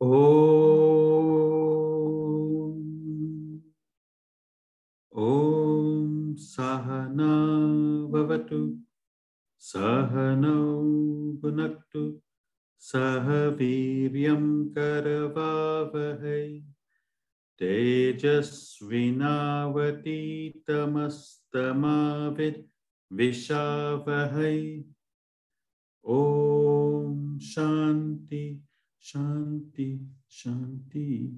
ॐ सहना भवतु सहनौ भुनक्तु सह वीर्यं करवावहै तेजस्विनावतीतमस्तमाविद्विषावहै ॐ शान्ति। Shanti, Shanti.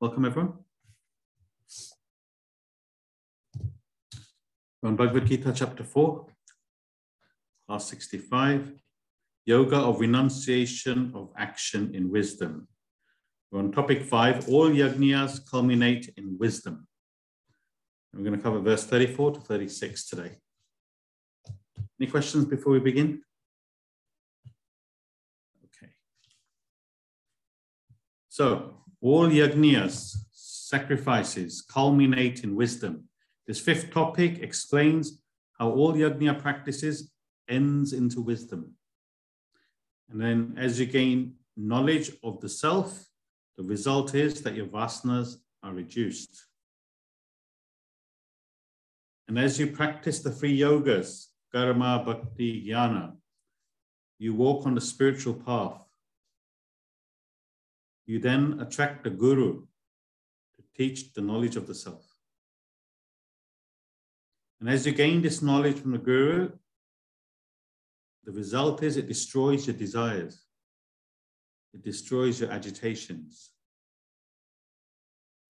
Welcome, everyone. We're on Bhagavad Gita, chapter 4, class 65, Yoga of Renunciation of Action in Wisdom. We're on topic 5, all yajnas culminate in wisdom. And we're going to cover verse 34 to 36 today. Any questions before we begin? So all yajnas, sacrifices, culminate in wisdom. This fifth topic explains how all yajna practices ends into wisdom. And then as you gain knowledge of the self, the result is that your vasanas are reduced. And as you practice the three yogas, karma, bhakti, jnana, you walk on the spiritual path you then attract a guru to teach the knowledge of the self. And as you gain this knowledge from the guru, the result is it destroys your desires, it destroys your agitations.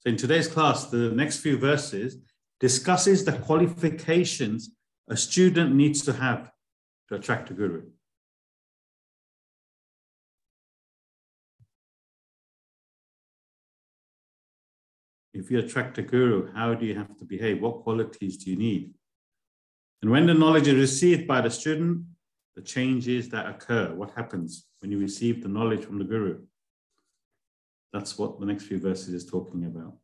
So in today's class, the next few verses discusses the qualifications a student needs to have to attract a guru. If you attract a guru, how do you have to behave? What qualities do you need? And when the knowledge is received by the student, the changes that occur, what happens when you receive the knowledge from the guru? That's what the next few verses is talking about.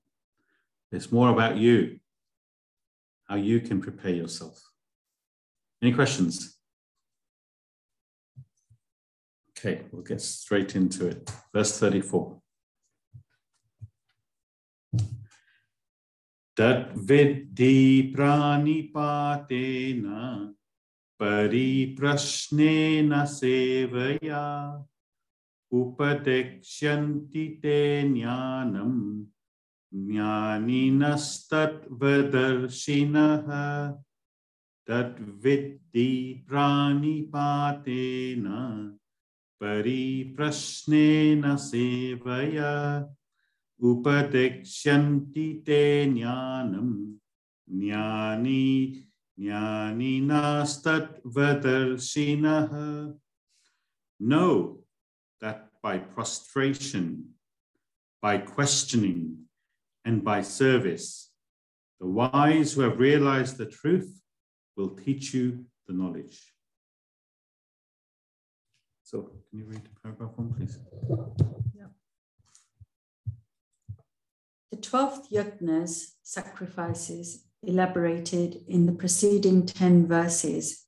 It's more about you, how you can prepare yourself. Any questions? Okay, we'll get straight into it. Verse 34. तद्विद्धि प्राणिपातेन परिप्रश्नेन सेवया उपदेक्ष्यन्ति ते ज्ञानम् ज्ञानिनस्तत्वदर्शिनः तद्विद्धि प्राणिपातेन परिप्रश्नेन सेवया उपदिक्ष्यन्ति ते ज्ञानं ज्ञानी ज्ञानिनास्तद्वदर्शिनः Know that by prostration, by questioning, and by service, the wise who have realized the truth will teach you the knowledge. So, can you read the paragraph one, please? 12th yajnas, sacrifices, elaborated in the preceding 10 verses,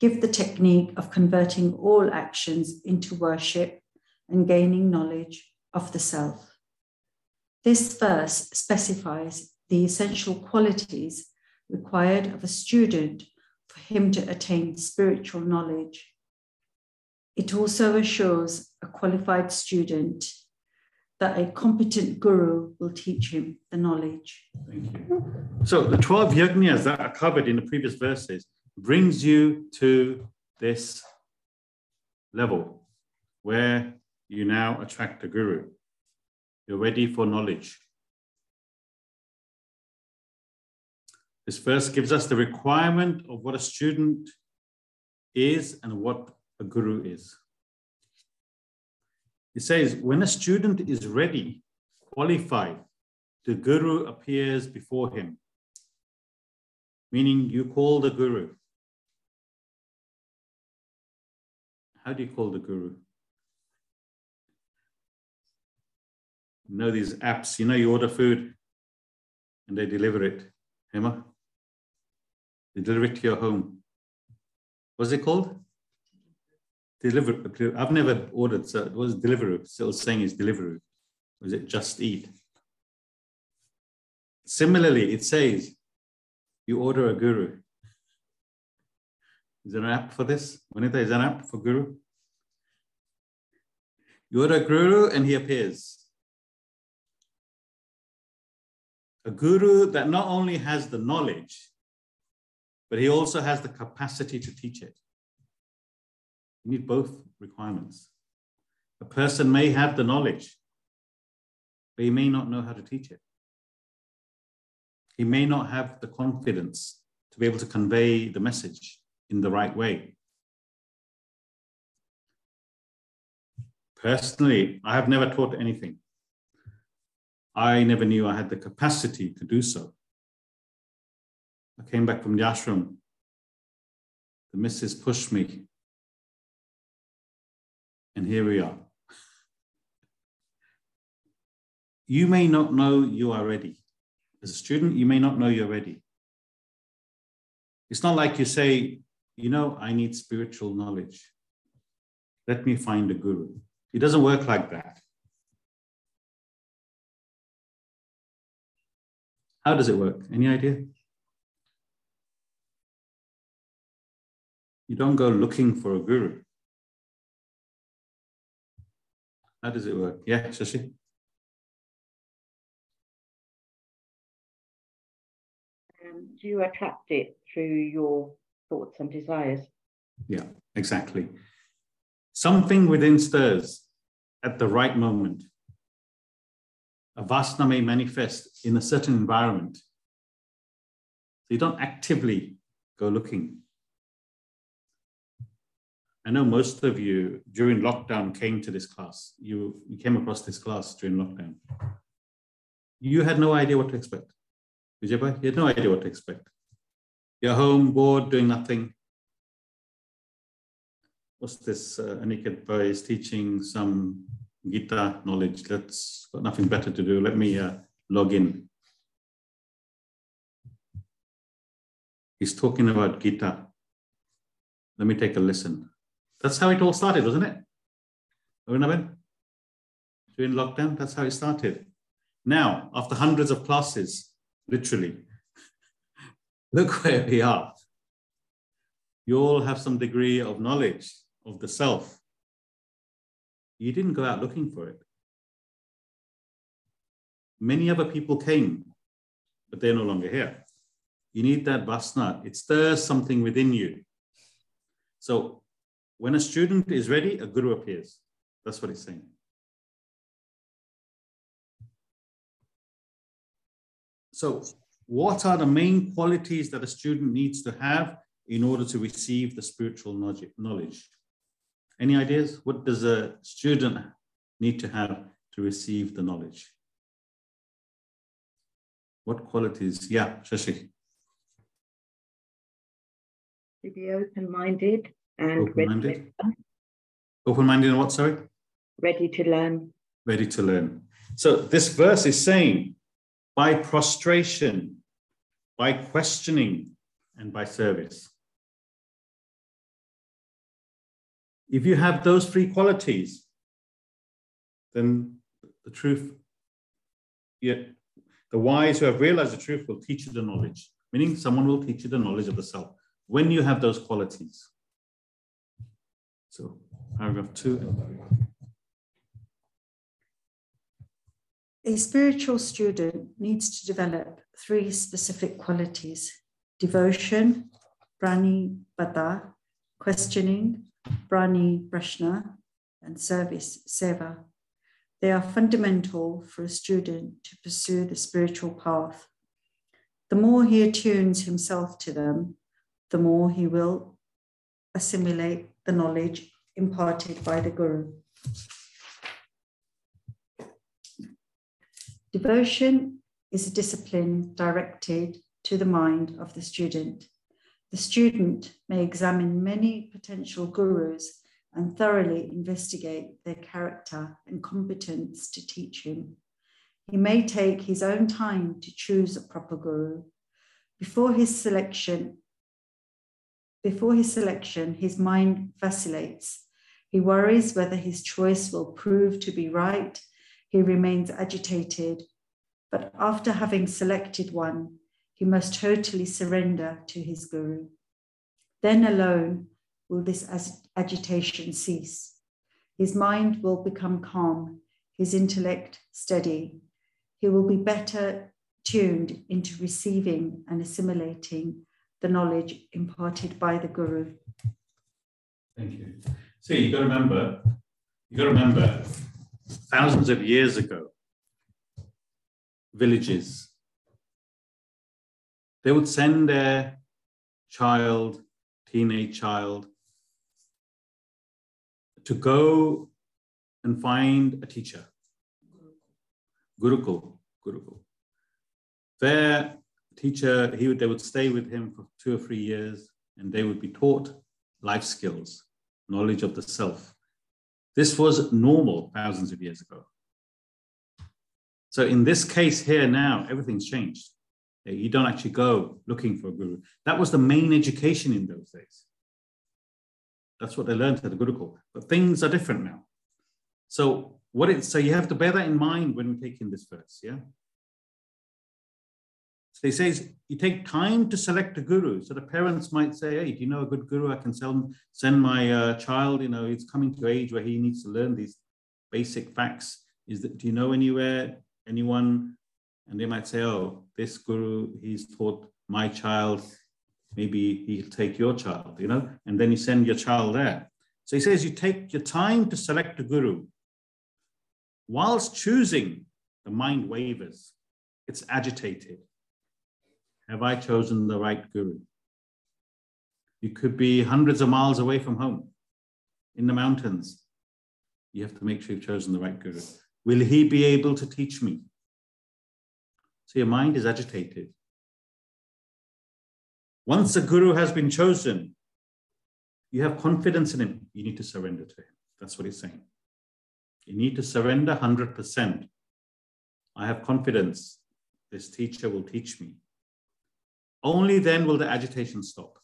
give the technique of converting all actions into worship and gaining knowledge of the self. This verse specifies the essential qualities required of a student for him to attain spiritual knowledge. It also assures a qualified student that a competent guru will teach him the knowledge. Thank you. So the 12 yajnas that are covered in the previous verses brings you to this level where you now attract a guru. You're ready for knowledge. This verse gives us the requirement of what a student is and what a guru is. He says, when a student is ready, qualified, the guru appears before him. Meaning you call the guru. How do you call the guru? You know these apps, you know, you order food and they deliver it. Emma? They deliver it to your home. What's it called? Deliver. I've never ordered. So it was Deliveroo. Still saying it's delivery. Was it Just Eat? Similarly, it says you order a guru. Is there an app for this? Vanita, is there an app for guru? You order a guru and he appears. A guru that not only has the knowledge, but he also has the capacity to teach it. You need both requirements. A person may have the knowledge, but he may not know how to teach it. He may not have the confidence to be able to convey the message in the right way. Personally, I have never taught anything. I never knew I had the capacity to do so. I came back from the ashram. The missus pushed me. And here we are. You may not know you are ready. As a student, you may not know you're ready. It's not like you say, you know, I need spiritual knowledge. Let me find a guru. It doesn't work like that. How does it work? Any idea? You don't go looking for a guru. How does it work? Yeah, Shashi? Um, do you attract it through your thoughts and desires? Yeah, exactly. Something within stirs at the right moment. A vasana may manifest in a certain environment. So you don't actively go looking. I know most of you during lockdown came to this class. You, you came across this class during lockdown. You had no idea what to expect. Vijaybai, you had no idea what to expect. You're home, bored, doing nothing. What's this? Uh, Aniket Bhai is teaching some Gita knowledge. Let's got nothing better to do. Let me uh, log in. He's talking about Gita. Let me take a listen. That's how it all started, wasn't it? During lockdown, that's how it started. Now, after hundreds of classes, literally, look where we are. You all have some degree of knowledge of the self. You didn't go out looking for it. Many other people came, but they're no longer here. You need that vasana. It stirs something within you. So when a student is ready, a guru appears. That's what he's saying. So what are the main qualities that a student needs to have in order to receive the spiritual knowledge? Any ideas? What does a student need to have to receive the knowledge? What qualities? Yeah, Shashi. To be open-minded and open-minded. Open-minded and what, sorry? Ready to learn. Ready to learn. So this verse is saying, by prostration, by questioning, and by service. If you have those three qualities, then the truth, yeah, the wise who have realized the truth will teach you the knowledge, meaning someone will teach you the knowledge of the self when you have those qualities. So, paragraph two. A spiritual student needs to develop three specific qualities devotion, prani bata, questioning, prani prashna, and service, seva. They are fundamental for a student to pursue the spiritual path. The more he attunes himself to them, the more he will assimilate the knowledge imparted by the Guru. Devotion is a discipline directed to the mind of the student. The student may examine many potential gurus and thoroughly investigate their character and competence to teach him. He may take his own time to choose a proper guru. Before his selection, before his selection, his mind vacillates He worries whether his choice will prove to be right. He remains agitated. But after having selected one, he must totally surrender to his guru. Then alone will this agitation cease. His mind will become calm, his intellect steady. He will be better tuned into receiving and assimilating the knowledge imparted by the Guru. Thank you. See, you've got to remember, you've got to remember, thousands of years ago, villages, they would send their child, teenage child, to go and find a teacher. Gurukul, Gurukul. Their teacher, he would, they would stay with him for two or three years, and they would be taught life skills, knowledge of the self. This was normal thousands of years ago. So in this case here now, everything's changed. You don't actually go looking for a guru. That was the main education in those days. That's what they learned at the Gurukul. But things are different now. So what it so you have to bear that in mind when we're taking this verse, yeah. So he says you take time to select a guru. So the parents might say, "Hey, do you know a good guru? I can send send my uh, child. You know, he's coming to age where he needs to learn these basic facts. Is that do you know anywhere anyone?" And they might say, "Oh, this guru, he's taught my child maybe he'll take your child, you know, and then you send your child there. So he says you take your time to select a guru. Whilst choosing, the mind wavers, it's agitated. Have I chosen the right guru? You could be hundreds of miles away from home in the mountains. You have to make sure you've chosen the right guru. Will he be able to teach me? So your mind is agitated. Once a guru has been chosen, you have confidence in him. You need to surrender to him. That's what he's saying. You need to surrender 100%. I have confidence. This teacher will teach me. Only then will the agitation stop.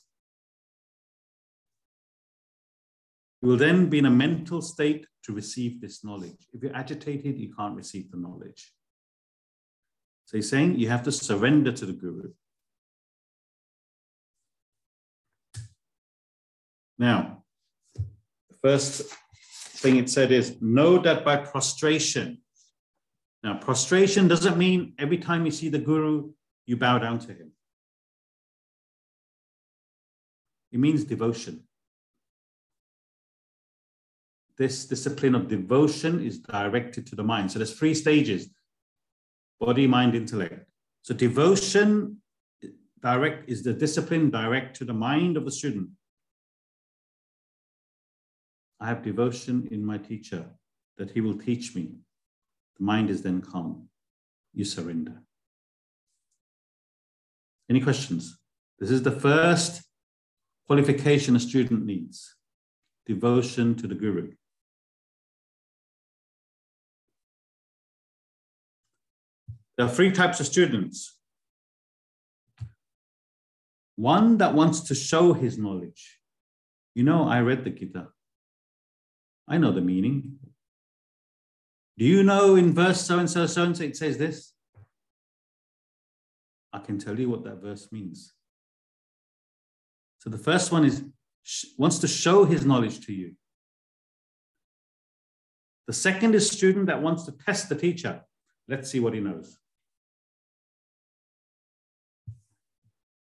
You will then be in a mental state to receive this knowledge. If you're agitated, you can't receive the knowledge. So he's saying you have to surrender to the Guru. Now, the first thing it said is know that by prostration. Now, prostration doesn't mean every time you see the guru, you bow down to him. It means devotion. This discipline of devotion is directed to the mind. So there's three stages body, mind, intellect. So devotion direct is the discipline direct to the mind of the student. I have devotion in my teacher that he will teach me. The mind is then calm. You surrender. Any questions? This is the first qualification a student needs devotion to the Guru. There are three types of students. One that wants to show his knowledge. You know, I read the Gita. I know the meaning. Do you know in verse so and so, so and so, it says this? I can tell you what that verse means. So the first one is wants to show his knowledge to you. The second is student that wants to test the teacher. Let's see what he knows.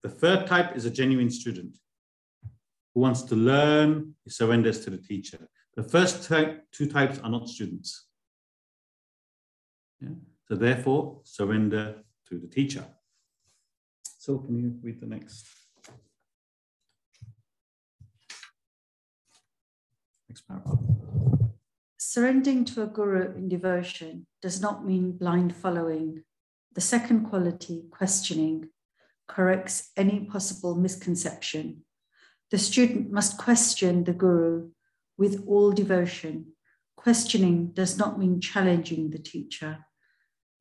The third type is a genuine student who wants to learn, he surrenders to the teacher. The first two types are not students. Yeah? So therefore, surrender to the teacher. So can you read the next? Surrendering to a guru in devotion does not mean blind following. The second quality, questioning, corrects any possible misconception. The student must question the guru with all devotion. Questioning does not mean challenging the teacher.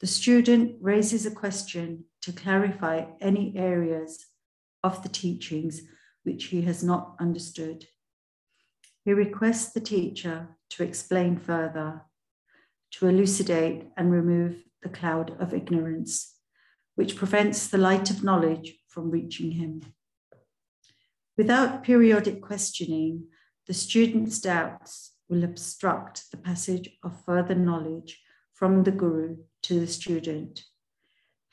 The student raises a question to clarify any areas of the teachings which he has not understood. He requests the teacher to explain further, to elucidate and remove the cloud of ignorance, which prevents the light of knowledge from reaching him. Without periodic questioning, the student's doubts will obstruct the passage of further knowledge from the guru to the student.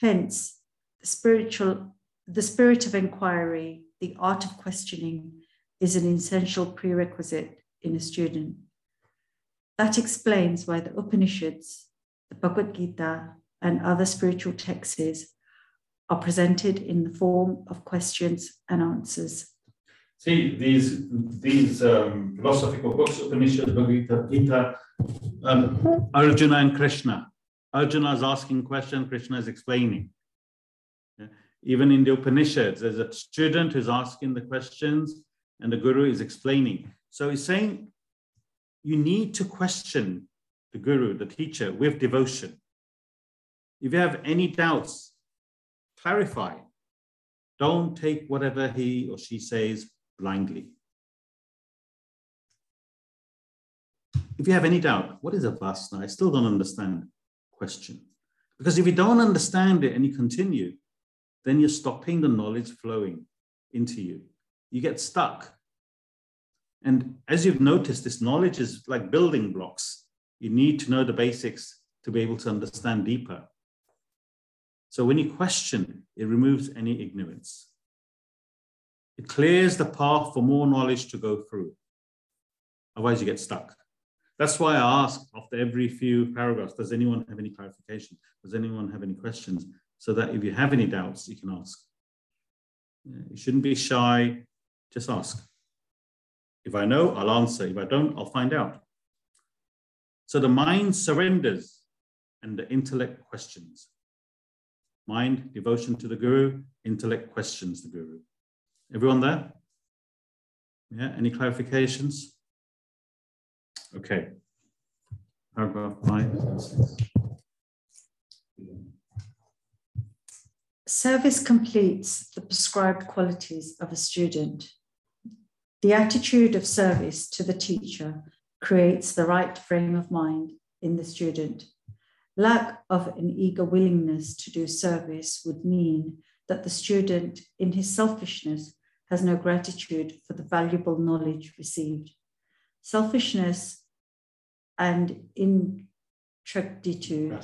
Hence, the spiritual, the spirit of inquiry, the art of questioning, is an essential prerequisite in a student. That explains why the Upanishads, the Bhagavad Gita, and other spiritual texts are presented in the form of questions and answers. See, these, these um, philosophical books, Upanishads, Bhagavad Gita, um, Arjuna and Krishna. Arjuna is asking questions, Krishna is explaining. Yeah. Even in the Upanishads, there's a student who's asking the questions and the guru is explaining. So he's saying you need to question the guru, the teacher, with devotion. If you have any doubts, clarify. Don't take whatever he or she says blindly. If you have any doubt, what is a vasana? I still don't understand. Question. Because if you don't understand it and you continue, then you're stopping the knowledge flowing into you. You get stuck. And as you've noticed, this knowledge is like building blocks. You need to know the basics to be able to understand deeper. So when you question, it removes any ignorance. It clears the path for more knowledge to go through. Otherwise, you get stuck. That's why I ask after every few paragraphs, does anyone have any clarification? Does anyone have any questions? So that if you have any doubts, you can ask. You shouldn't be shy, just ask. If I know, I'll answer. If I don't, I'll find out. So the mind surrenders and the intellect questions. Mind, devotion to the guru, intellect questions the guru. Everyone there? Yeah, any clarifications? Okay. Paragraph five. Service completes the prescribed qualities of a student. The attitude of service to the teacher creates the right frame of mind in the student. Lack of an eager willingness to do service would mean that the student, in his selfishness, has no gratitude for the valuable knowledge received. Selfishness and ingratitude,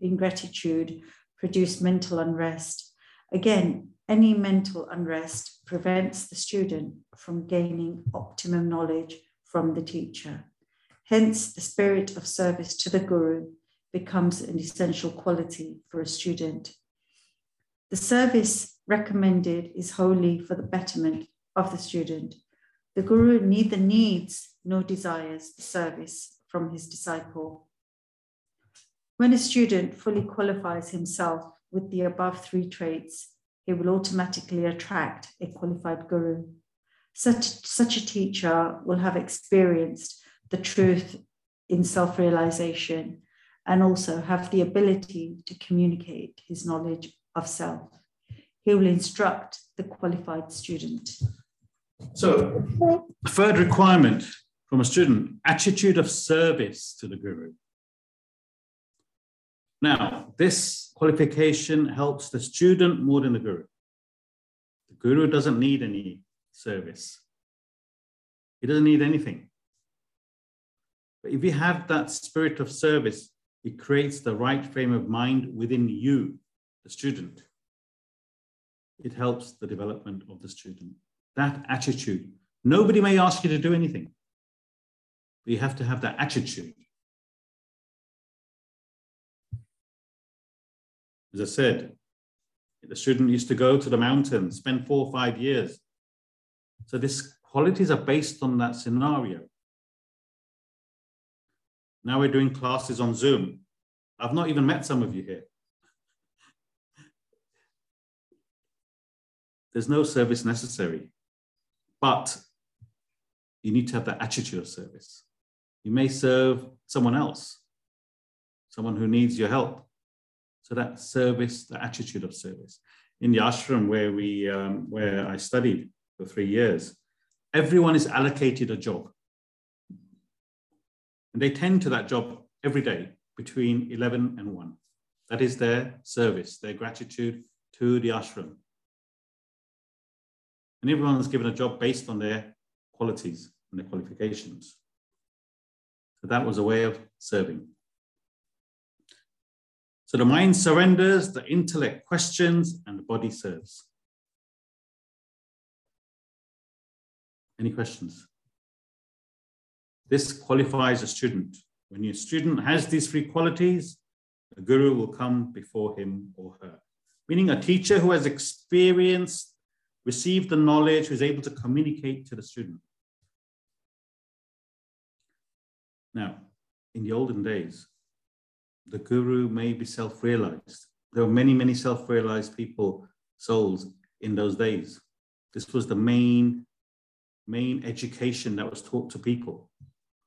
ingratitude produce mental unrest. Again, any mental unrest prevents the student from gaining optimum knowledge from the teacher. Hence, the spirit of service to the guru becomes an essential quality for a student. The service recommended is wholly for the betterment of the student. The guru neither needs nor desires the service from his disciple. When a student fully qualifies himself with the above three traits, he will automatically attract a qualified guru. Such, such a teacher will have experienced the truth in self realization and also have the ability to communicate his knowledge of self. He will instruct the qualified student. So, third requirement from a student attitude of service to the guru. Now, this qualification helps the student more than the guru. The guru doesn't need any service, he doesn't need anything. But if you have that spirit of service, it creates the right frame of mind within you, the student. It helps the development of the student. That attitude. Nobody may ask you to do anything, but you have to have that attitude. As I said, the student used to go to the mountains, spend four or five years. So these qualities are based on that scenario. Now we're doing classes on Zoom. I've not even met some of you here. There's no service necessary, but you need to have that attitude of service. You may serve someone else, someone who needs your help. So that service, the attitude of service. In the ashram where we, um, where I studied for three years, everyone is allocated a job. And they tend to that job every day between 11 and 1. That is their service, their gratitude to the ashram. And everyone is given a job based on their qualities and their qualifications. So that was a way of serving. So the mind surrenders, the intellect questions, and the body serves. Any questions? This qualifies a student. When your student has these three qualities, the guru will come before him or her. Meaning a teacher who has experienced, received the knowledge, who is able to communicate to the student. Now, in the olden days, the guru may be self-realized. There were many, many self-realized people, souls in those days. This was the main, main education that was taught to people,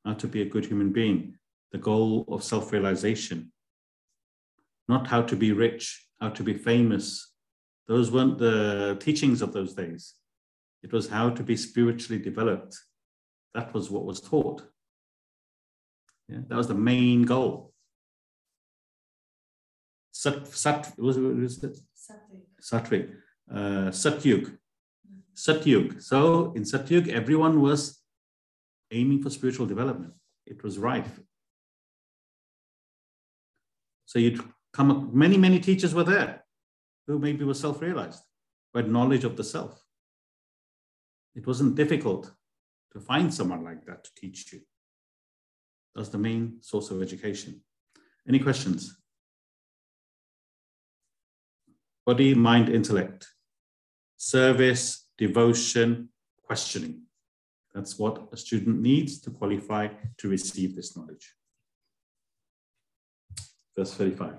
how to be a good human being, the goal of self-realization, not how to be rich, how to be famous. Those weren't the teachings of those days. It was how to be spiritually developed. That was what was taught. Yeah, that was the main goal. Sat, sat was, was it? Satvik. Uh, Satyug. Satyug. So in Satyug, everyone was aiming for spiritual development. It was rife. So you'd come up, many, many teachers were there who maybe were self-realized, who had knowledge of the self. It wasn't difficult to find someone like that to teach you. That's the main source of education. Any questions? body, mind, intellect, service, devotion, questioning. That's what a student needs to qualify to receive this knowledge. Verse 35.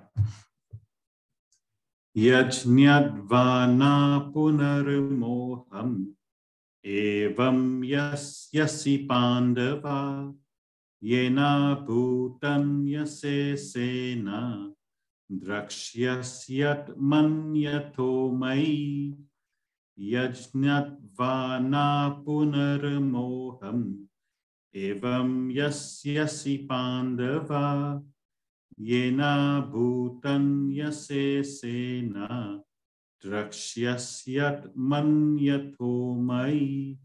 Yajnyadvana punarmoham evam yas yasi pandava yena bhutam yase sena मन्यतो मयि यज्ञत्वाना पुनर्मोहम् एवं यस्यसि पाण्डवा येन भूतन्यसेन द्रक्ष्यस्यत् मन्यतो मयि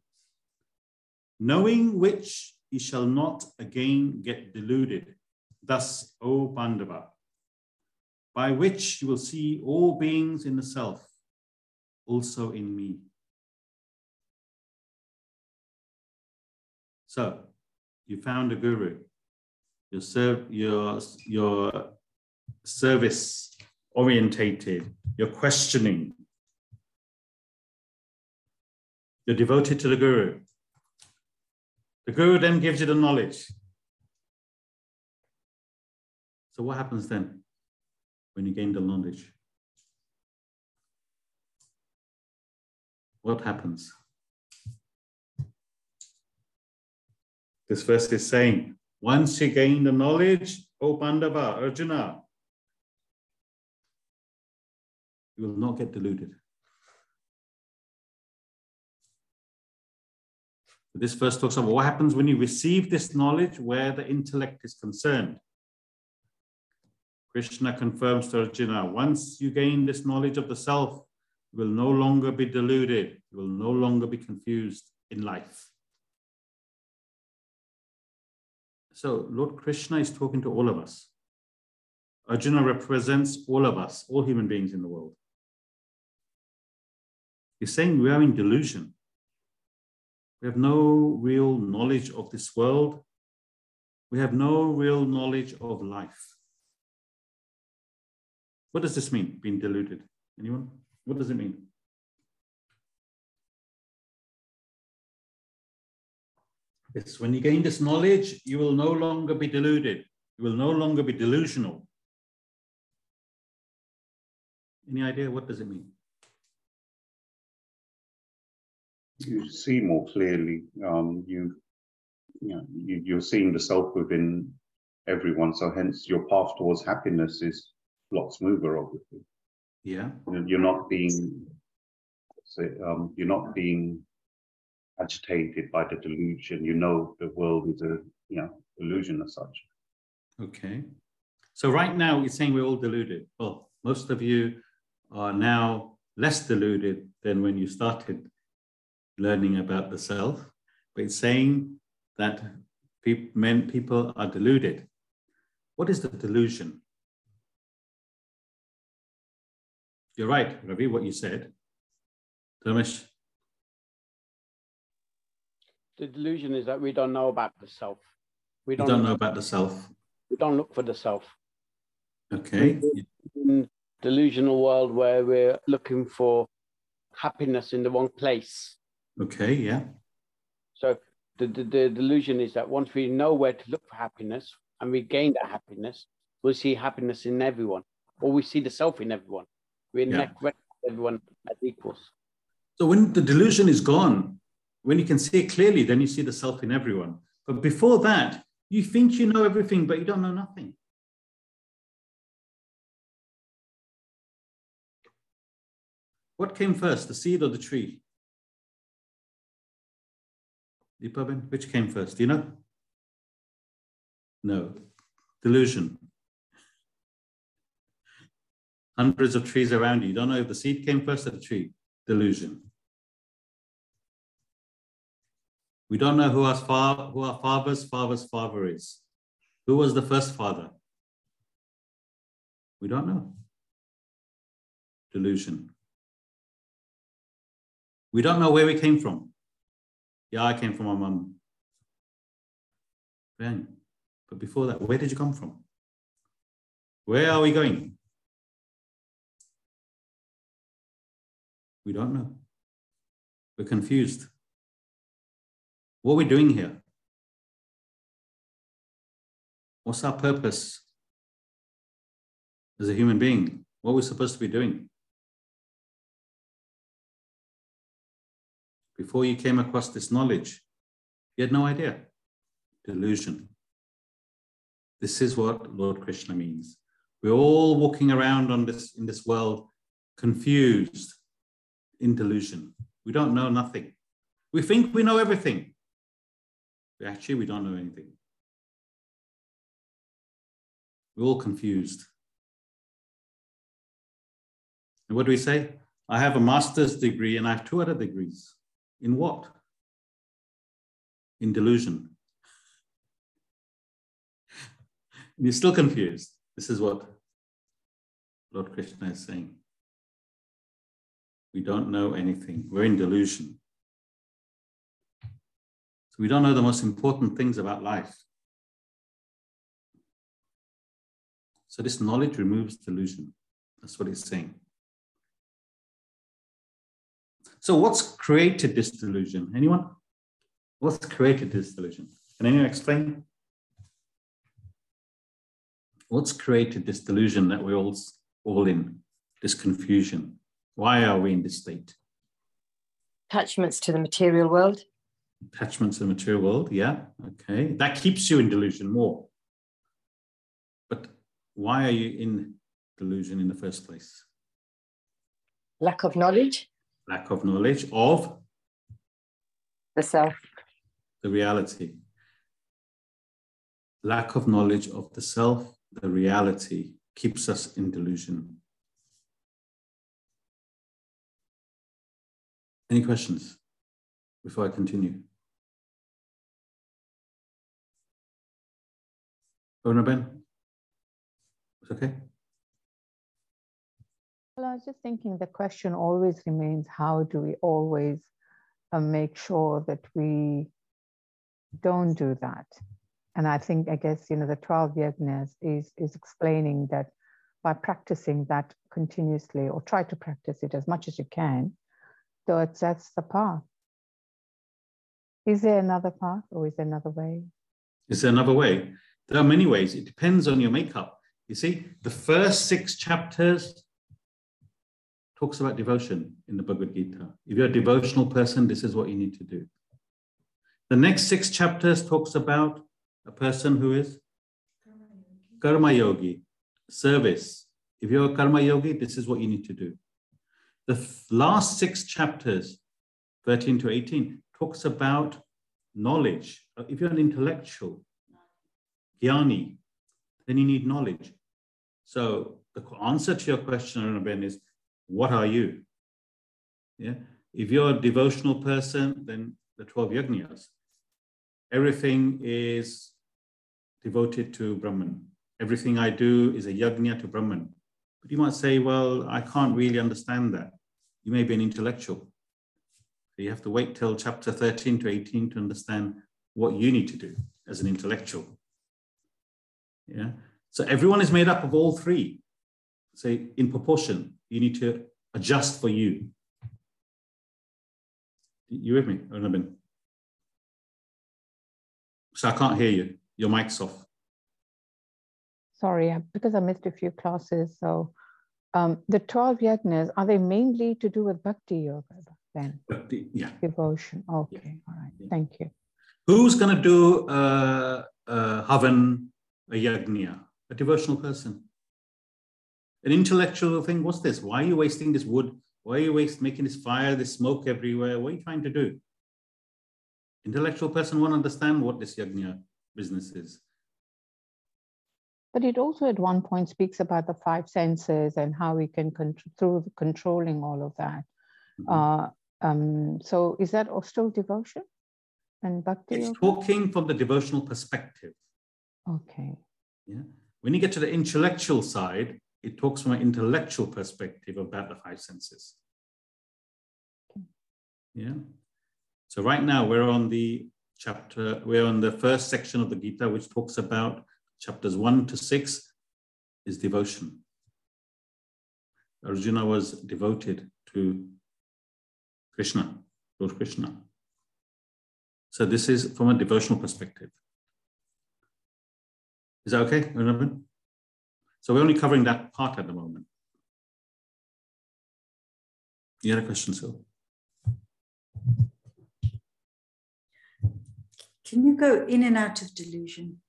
Knowing which he shall not again get deluded. Thus, O Pandava, by which you will see all beings in the self, also in me. So, you found a guru. Your, serve, your, your service orientated, you're questioning. You're devoted to the guru. The guru then gives you the knowledge. So, what happens then? When you gain the knowledge? What happens? This verse is saying, once you gain the knowledge, O Pandava, Arjuna, you will not get deluded. This verse talks about what happens when you receive this knowledge where the intellect is concerned. Krishna confirms to Arjuna, once you gain this knowledge of the self, you will no longer be deluded, you will no longer be confused in life. So Lord Krishna is talking to all of us. Arjuna represents all of us, all human beings in the world. He's saying we are in delusion. We have no real knowledge of this world. We have no real knowledge of life. What does this mean, being deluded? Anyone? What does it mean? It's when you gain this knowledge, you will no longer be deluded. You will no longer be delusional. Any idea what does it mean? You see more clearly. Um, you, you know, you, you're seeing the self within everyone. So hence, your path towards happiness is lot smoother, obviously. Yeah. You're not being, um, you're not being agitated by the delusion. You know the world is a, you know, illusion as such. Okay. So right now you're saying we're all deluded. Well, most of you are now less deluded than when you started learning about the self, but it's saying that pe- men, people are deluded. What is the delusion? You're right, Ravi, what you said. Dharmesh, The delusion is that we don't know about the self. We don't, don't know about the self. we don't look for the self. Okay. In delusional world where we're looking for happiness in the wrong place. Okay, yeah. So the, the, the delusion is that once we know where to look for happiness and we gain that happiness, we'll see happiness in everyone, or we see the self in everyone. We Yeah. recognize everyone as equals. So when the delusion is gone, when you can see it clearly, then you see the self in everyone. But before that, you think you know everything, but you don't know nothing. What came first, the seed or the tree? Deepaben, which came first? Do you know? No. Delusion. Hundreds of trees around you. You don't know if the seed came first or the tree. Delusion. We don't know who our, fa- who our father's father's father is. Who was the first father? We don't know. Delusion. We don't know where we came from. Yeah, I came from my mum. But before that, where did you come from? Where are we going? We don't know. We're confused. What are we doing here? What's our purpose as a human being? What are we supposed to be doing? Before you came across this knowledge, you had no idea. Delusion. This is what Lord Krishna means. We're all walking around on this in this world confused in delusion. We don't know nothing. We think we know everything. But actually, we don't know anything. We're all confused. And what do we say? I have a master's degree and I have two other degrees. In what? In delusion. You're still confused. This is what Lord Krishna is saying. We don't know anything. We're in delusion. So we don't know the most important things about life. So this knowledge removes delusion. That's what it's saying. So what's created this delusion? Anyone? What's created this delusion? Can anyone explain? What's created this delusion that we're all, all in, this confusion? Why are we in this state? attachments to the material world. Attachments to the material world, yeah, okay. That keeps you in delusion more. But why are you in delusion in the first place? lack of knowledge, Lack of knowledge of the self, the reality. Lack of knowledge of the self, the reality, keeps us in delusion. Any questions before I continue? Owner Ben? It's okay? Well, I was just thinking the question always remains how do we always uh, make sure that we don't do that? And I think, I guess, you know, the 12 yajnas is, is explaining that by practicing that continuously or try to practice it as much as you can, that's, that's the path. Is there another path or is there another way? Is there another way? There are many ways. It depends on your makeup. You see, the first six chapters talks about devotion in the Bhagavad Gita. If you're a devotional person, this is what you need to do. The next six chapters talks about a person who is karma yogi, service. If you're a karma yogi, this is what you need to do. The last six chapters, 13 to 18, talks about knowledge. Uh, if you're an intellectual, Gyani, then you need knowledge. So the answer to your question, Ben, is what are you? Yeah. If you're a devotional person, then the 12 yajnas. Everything is devoted to Brahman. Everything I do is a yajna to Brahman. But you might say, well, I can't really understand that. You may be an intellectual. So you have to wait till chapter 13 to 18 to understand what you need to do as an intellectual. Yeah. So everyone is made up of all three. Say in proportion, you need to adjust for you. You with me, Arnabin? So I can't hear you. Your mic's off. Sorry, because I missed a few classes. So um, the 12 yajnas, are they mainly to do with bhakti yoga then? Bhakti, yeah. Devotion. Okay, Yeah. all right. Yeah. Thank you. Who's going to do uh, uh, Havan, a yajna? A devotional person. An intellectual thing, what's this? Why are you wasting this wood? Why are you waste, making this fire, this smoke everywhere? What are you trying to do? Intellectual person won't understand what this yajna business is. But it also at one point speaks about the five senses and how we can control through controlling all of that. Mhm. Uh, um, so is that al- still devotion and bhakti? It's talking from the devotional perspective. Okay. Yeah. When you get to the intellectual side, it talks from an intellectual perspective about the five senses. Yeah. So right now we're on the chapter, we're on the first section of the Gita, which talks about chapters one to six is devotion. Arjuna was devoted to Krishna, Lord Krishna. So this is from a devotional perspective. Is that okay, Arnabin? So we're only covering that part at the moment. You had a question, Sil? Can you go in and out of delusion?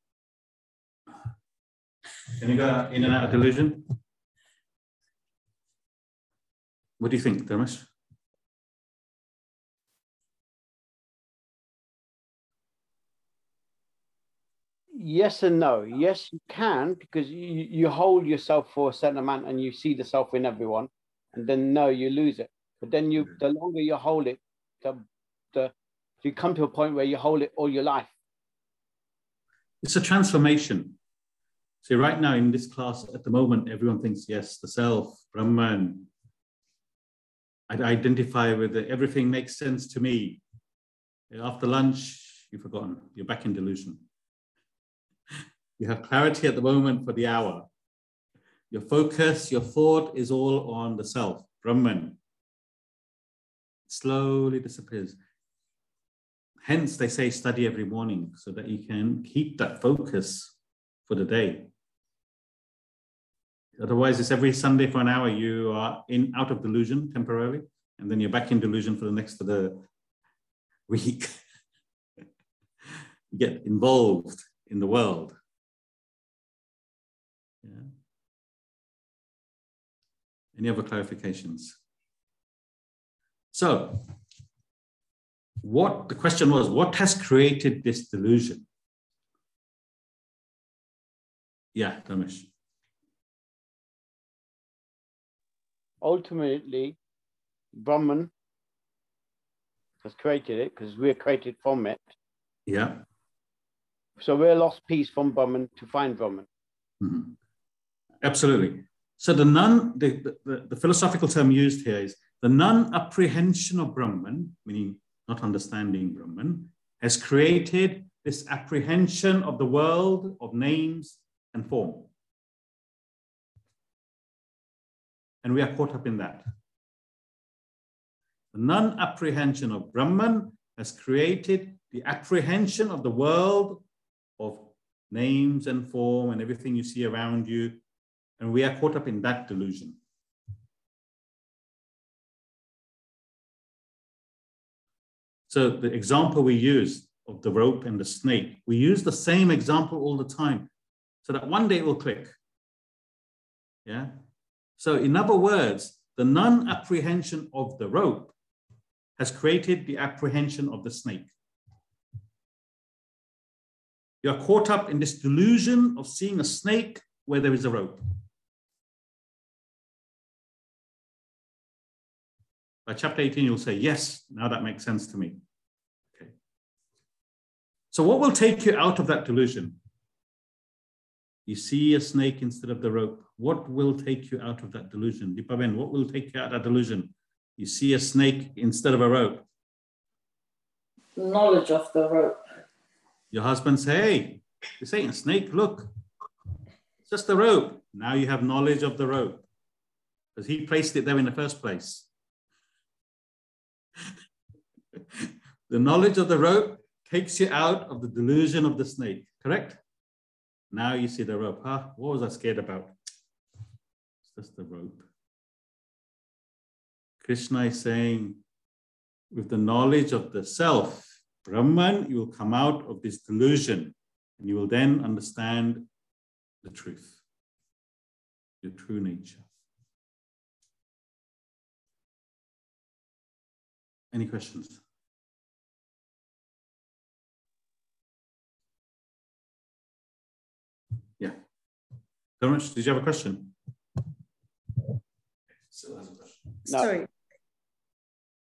Can you go in and out of delusion? What do you think, Dharmesh? Yes and no. Yes, you can because you, you hold yourself for a certain amount and you see the self in everyone, and then no, you lose it. But then you, the longer you hold it, the, the you come to a point where you hold it all your life. It's a transformation. See, right now in this class at the moment, everyone thinks, yes, the self, Brahman. I identify with it. Everything makes sense to me. After lunch, you've forgotten. You're back in delusion. You have clarity at the moment for the hour. Your focus, your thought is all on the self, Brahman. Slowly disappears. Hence, they say study every morning so that you can keep that focus for the day. Otherwise, it's every Sunday for an hour you are in out of delusion temporarily, and then you're back in delusion for the next of the week. you get involved in the world. Yeah. Any other clarifications? So, what the question was, what has created this delusion? Yeah, Ramesh. Ultimately, Brahman has created it because we're created from it. Yeah. So we're lost peace from Brahman to find Brahman. Mhm. Absolutely. So the non, the, the, the philosophical term used here is the non-apprehension of Brahman, meaning not understanding Brahman, has created this apprehension of the world of names and form. And we are caught up in that. The non-apprehension of Brahman has created the apprehension of the world of names and form and everything you see around you. And we are caught up in that delusion. So the example we use of the rope and the snake, we use the same example all the time so that one day it will click. Yeah. So in other words, the non-apprehension of the rope has created the apprehension of the snake. You're caught up in this delusion of seeing a snake where there is a rope. By chapter 18, you'll say, Yes, now that makes sense to me. Okay. So, what will take you out of that delusion? You see a snake instead of the rope. What will take you out of that delusion? Dipaben, what will take you out of that delusion? You see a snake instead of a rope. Knowledge of the rope. Your husband say, hey, this ain't a snake, look. It's just a rope. Now you have knowledge of the rope. Because he placed it there in the first place. the knowledge of the rope takes you out of the delusion of the snake, correct? Now you see the rope. Huh? What was I scared about? It's just the rope. Krishna is saying, with the knowledge of the self, Brahman, you will come out of this delusion and you will then understand the truth, your true nature. Any questions? Yeah. Dharmesh, did you have a question? Still has a question. No. Sorry,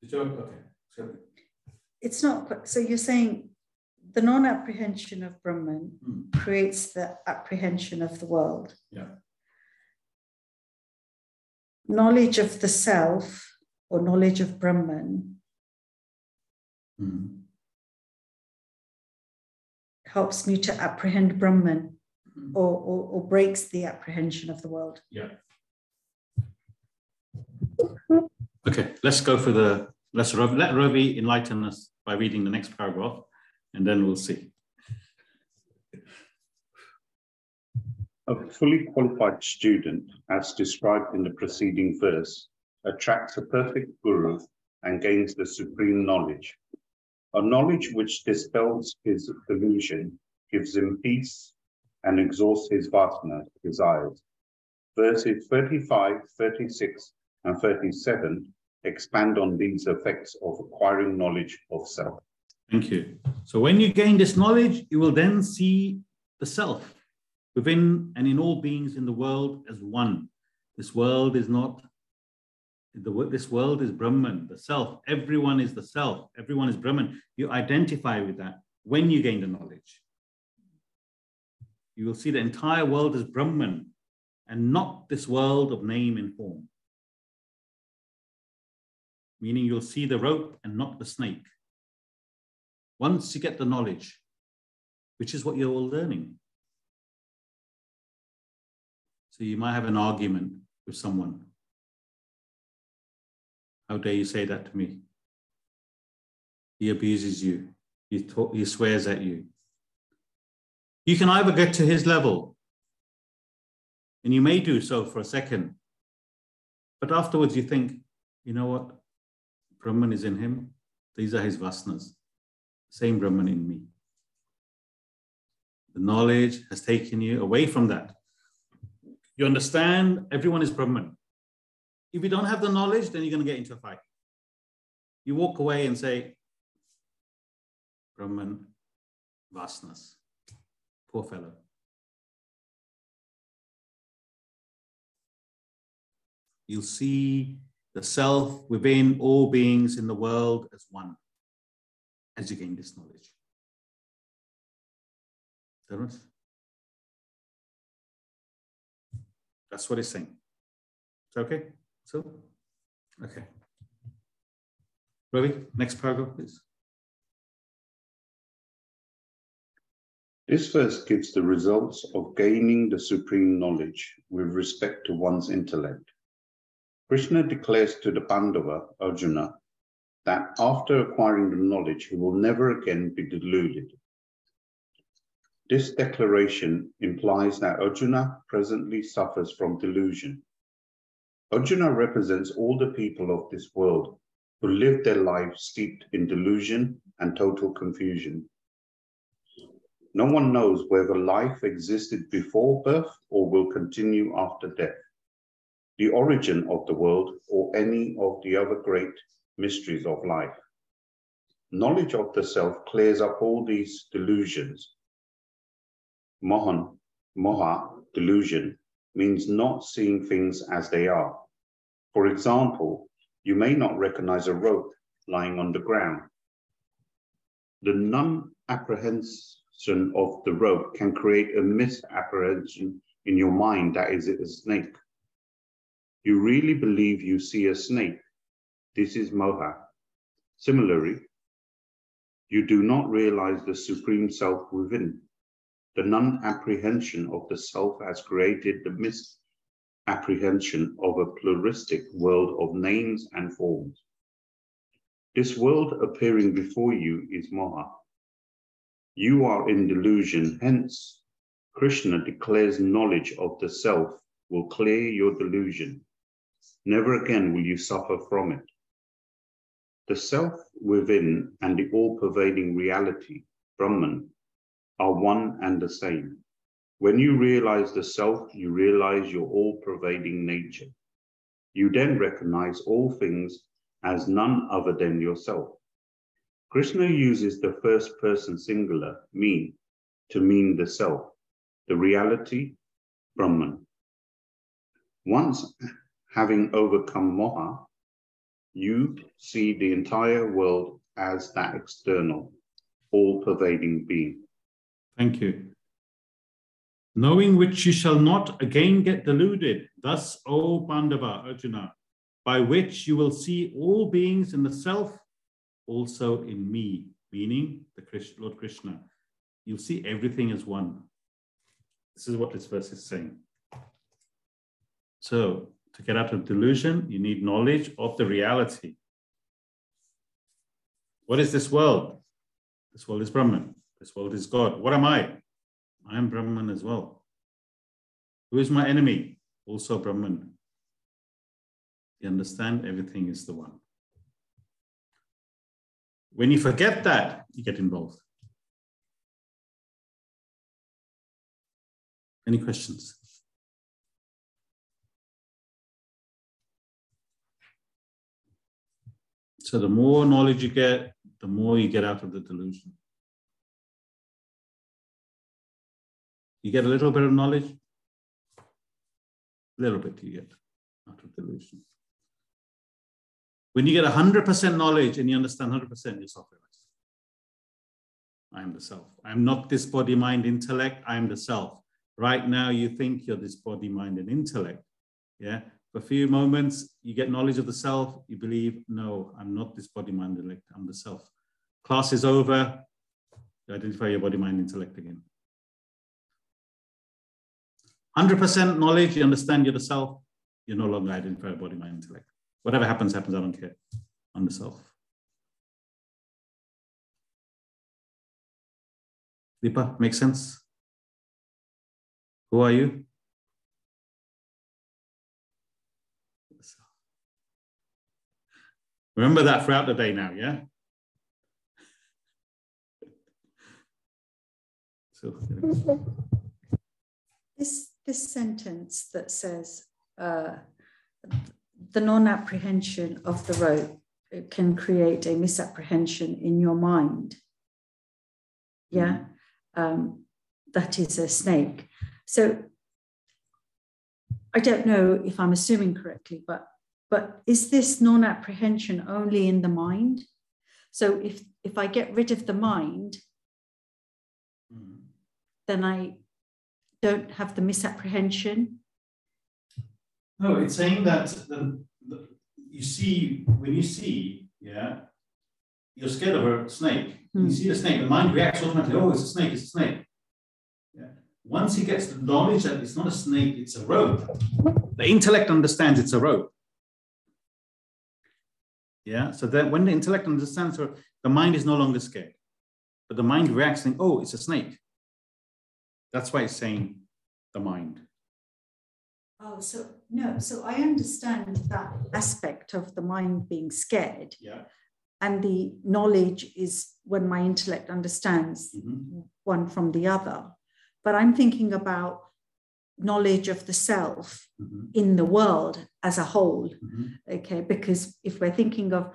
Did you okay. Sorry. it's not quite, so you're saying the non-apprehension of Brahman Hmm. creates the apprehension of the world. Yeah. Knowledge of the self or knowledge of Brahman Mhm. helps me to apprehend Brahman Mhm. or, or, or breaks the apprehension of the world. Yeah. Okay, let's go for the, let's let Ravi enlighten us by reading the next paragraph, and then we'll see. A fully qualified student, as described in the preceding verse, attracts a perfect guru and gains the supreme knowledge. A knowledge which dispels his delusion, gives him peace, and exhausts his vasana desires. Verses 35, 36, and 37 expand on these effects of acquiring knowledge of self. Thank you. So when you gain this knowledge, you will then see the self within and in all beings in the world as one. This world is not, the, this world is Brahman, the self. Everyone is the self. Everyone is Brahman. You identify with that when you gain the knowledge. You will see the entire world as Brahman and not this world of name and form. Meaning you'll see the rope and not the snake once you get the knowledge, which is what you're all learning. So you might have an argument with someone. How dare you say that to me? He abuses you. He, he swears at you. You can either get to his level, and you may do so for a second, but afterwards you think, you know what? Brahman is in him. These are his vasanas same Brahman in me. The knowledge has taken you away from that. You understand everyone is Brahman. If you don't have the knowledge, then you're going to get into a fight. You walk away and say, Brahman, Vasanas. Poor fellow. You'll see the self within all beings in the world as one as you gain this knowledge. That's what it's saying. That okay? So, okay. Ravi, next paragraph, please. This verse gives the results of gaining the supreme knowledge with respect to one's intellect. Krishna declares to the Pandava, Arjuna, that after acquiring the knowledge, he will never again be deluded. This declaration implies that Arjuna presently suffers from delusion. Arjuna represents all the people of this world who live their lives steeped in delusion and total confusion. No one knows whether life existed before birth or will continue after death, the origin of the world, or any of the other great mysteries of life. Knowledge of the self clears up all these delusions Mohan, moha, delusion, means not seeing things as they are. For example, you may not recognize a rope lying on the ground. The non-apprehension of the rope can create a misapprehension in your mind that is it a snake. You really believe you see a snake. This is moha. Similarly, you do not realize the supreme self within. The non-apprehension of the self has created the misapprehension of a pluralistic world of names and forms. This world appearing before you is moha. You are in delusion, hence Krishna declares knowledge of the self will clear your delusion. Never again will you suffer from it. The self within and the all-pervading reality, Brahman, are one and the same. When you realize the self, you realize your all pervading nature. You then recognize all things as none other than yourself. Krishna uses the first person singular, me, to mean the self, the reality, Brahman. Once having overcome Moha, you see the entire world as that external, all pervading being. Thank you. Knowing which you shall not again get deluded, thus, O Pandava, Arjuna, by which you will see all beings in the self, also in me, meaning the Lord Krishna. You'll see everything as one. This is what this verse is saying. So, to get out of delusion, you need knowledge of the reality. What is this world? This world is Brahman. This world is God. What am I? I am Brahman as well. Who is my enemy? Also Brahman. You understand? Everything is the one. When you forget that, you get involved. Any questions? So the more knowledge you get, the more you get out of the delusion. You get a little bit of knowledge, a little bit you get out of delusion. When you get 100% knowledge and you understand 100%, you're self realized. I am the self. I am not this body, mind, intellect. I am the self. Right now, you think you're this body, mind, and intellect. Yeah. For a few moments, you get knowledge of the self. You believe, no, I'm not this body, mind, intellect. I'm the self. Class is over. You identify your body, mind, intellect again. 100% knowledge, you understand you're the self, you're no longer identified body, mind, intellect. Whatever happens, happens, I don't care. I'm the self. Deepa, make sense? Who are you? Remember that throughout the day now, yeah? So, this this sentence that says uh, the non-apprehension of the rope can create a misapprehension in your mind. Yeah, um, that is a snake. So I don't know if I'm assuming correctly, but but is this non-apprehension only in the mind? So if if I get rid of the mind, mm. then I don't have the misapprehension? No, it's saying that the, the, you see, when you see, yeah, you're scared of a snake. Mm. You hmm. see the snake, the mind reacts automatically, oh, it's a snake, it's a snake. Yeah. Once he gets the knowledge that it's not a snake, it's a rope, the intellect understands it's a rope. Yeah, so that when the intellect understands, the mind is no longer scared. But the mind reacts saying, oh, it's a snake. That's why it's saying the mind. Oh, so no, so I understand that aspect of the mind being scared. Yeah. And the knowledge is when my intellect understands mm-hmm. one from the other. But I'm thinking about knowledge of the self mm-hmm. in the world as a whole. Mm-hmm. Okay, because if we're thinking of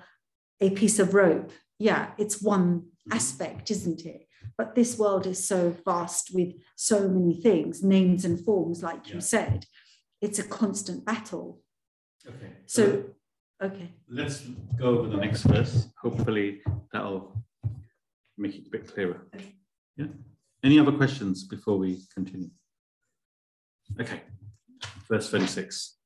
a piece of rope, yeah, it's one mm-hmm. aspect, isn't it? But this world is so vast with so many things, names and forms, like Yeah. you said. It's a constant battle. Okay. So, okay. let's go over the next verse. Hopefully that'll make it a bit clearer. Okay. Yeah. Any other questions before we continue? Okay, verse 36.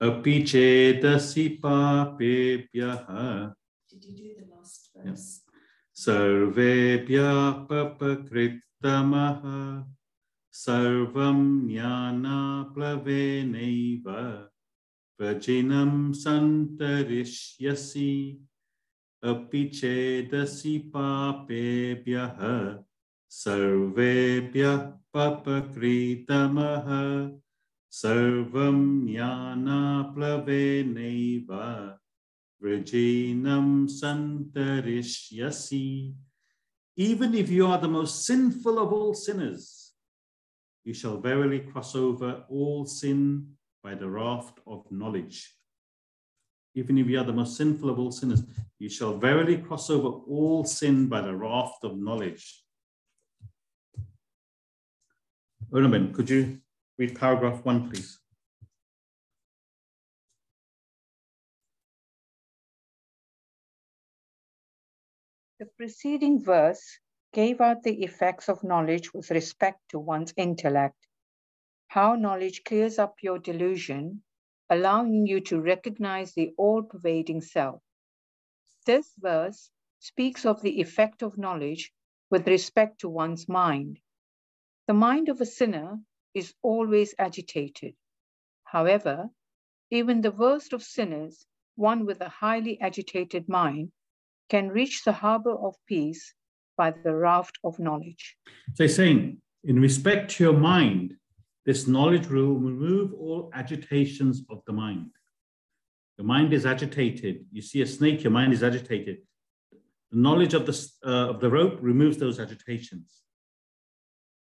Api chetasi papebhyaha. Did you do the last verse? Yes. Sarvebhya papakritamaha sarvam jnana plavenaiva prajinam santarishyasi api chetasi papebhyaha sarvebhya पपकृतमः सर्वं ज्ञानाप्लवेनैव Vrajinam santarishyasi. Even if you are the most sinful of all sinners, you shall verily cross over all sin by the raft of knowledge. Even if you are the most sinful of all sinners, you shall verily cross over all sin by the raft of knowledge. Unaben, could you read paragraph one, please? The preceding verse gave out the effects of knowledge with respect to one's intellect, how knowledge clears up your delusion, allowing you to recognize the all pervading self. This verse speaks of the effect of knowledge with respect to one's mind. The mind of a sinner is always agitated. However, even the worst of sinners, one with a highly agitated mind, can reach the harbor of peace by the raft of knowledge. So he's saying, in respect to your mind, this knowledge will remove all agitations of the mind. The mind is agitated. You see a snake, your mind is agitated. The knowledge of the, uh, of the rope removes those agitations.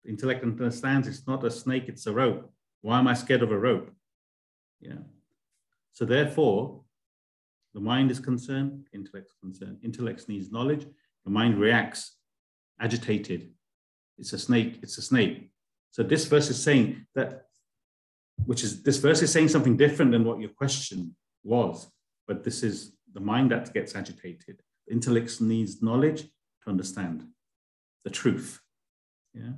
Intellect understands it's not a snake, it's a rope. Why am I scared of a rope? Yeah. So therefore, the mind is concerned, intellect's concerned. Intellect needs knowledge, the mind reacts agitated. It's a snake, it's a snake. So this verse is saying that, which is this verse is saying something different than what your question was, but this is the mind that gets agitated. Intellect needs knowledge to understand the truth. Yeah.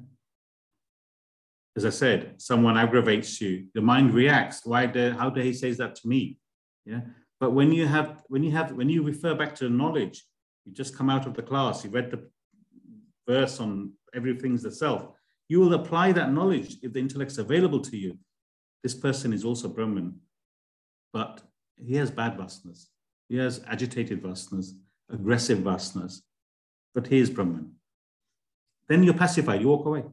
As I said, someone aggravates you, the mind reacts. Why the, how did he say that to me? Yeah. But when you have when you have when you refer back to the knowledge, you just come out of the class, you read the verse on everything's the self, you will apply that knowledge if the intellect's available to you. This person is also Brahman, but he has bad vasanas. He has agitated vasanas, aggressive vasanas, but he is Brahman. Then you're pacified, you walk away.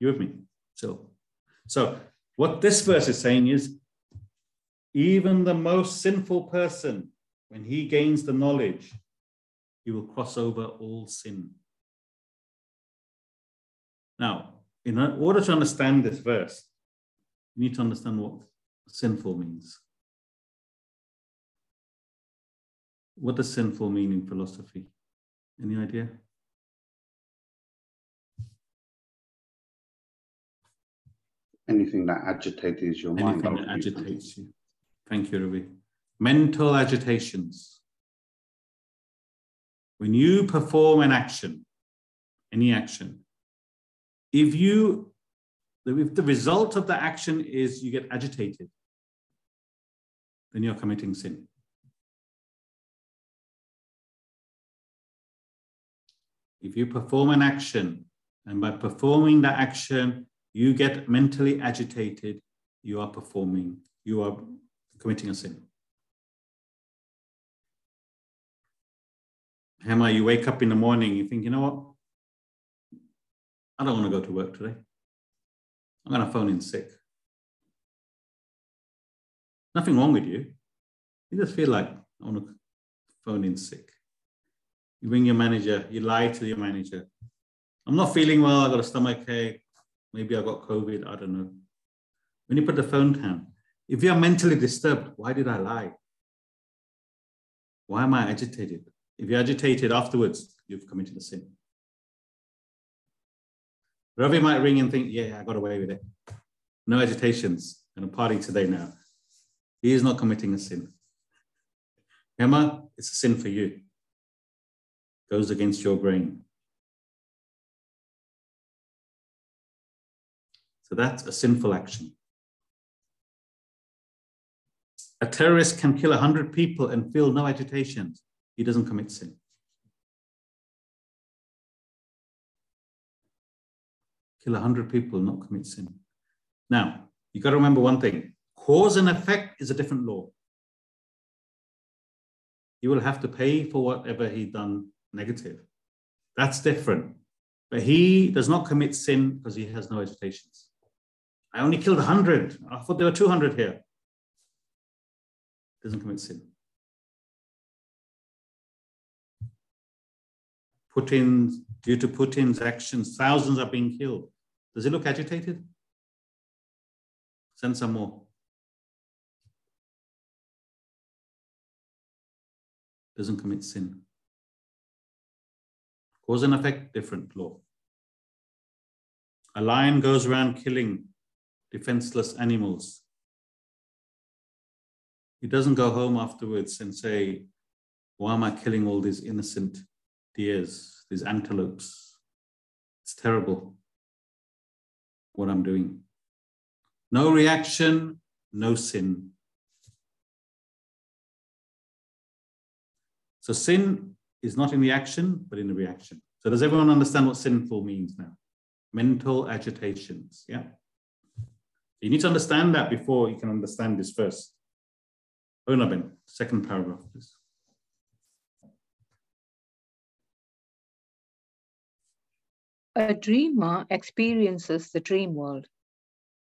You with me? So, so what this verse is saying is even the most sinful person, when he gains the knowledge, he will cross over all sin. Now, in order to understand this verse, you need to understand what sinful means. What does sinful mean in philosophy? Any idea? Anything that agitates your mind. Anything I that agitates you. Thank you, Ravi. Mental agitations. When you perform an action, any action, if you, if the result of the action is you get agitated, then you're committing sin. If you perform an action and by performing the action, you get mentally agitated, you are performing, you are committing a sin. Hema, you wake up in the morning, you think, you know what? I don't want to go to work today. I'm going to phone in sick. Nothing wrong with you. You just feel like I want to phone in sick. You ring your manager, you lie to your manager. I'm not feeling well, I've got a stomach ache, maybe I got COVID, I don't know. When you put the phone down, if you're mentally disturbed, why did I lie? Why am I agitated? If you're agitated afterwards, you've committed a sin. Ravi might ring and think, yeah, I got away with it. No agitations. and a party today now. He is not committing a sin. Hema, it's a sin for you. Goes against your brain. So that's a sinful action. A terrorist can kill 100 people and feel no agitations. He doesn't commit sin. Kill 100 people, not commit sin. Now, you've got to remember one thing cause and effect is a different law. He will have to pay for whatever he done negative. That's different. But he does not commit sin because he has no agitations. I only killed 100. I thought there were 200 here. Doesn't commit sin. Putin, due to Putin's actions, thousands are being killed. Does he look agitated? Send some more. Doesn't commit sin. Cause and effect, different law. A lion goes around killing defenseless animals. He doesn't go home afterwards and say, Why am I killing all these innocent deers, these antelopes? It's terrible what I'm doing. No reaction, no sin. So sin is not in the action, but in the reaction. So does everyone understand what sinful means now? Mental agitations, yeah? You need to understand that before you can understand this first. Onabin, second paragraph, please. A dreamer experiences the dream world.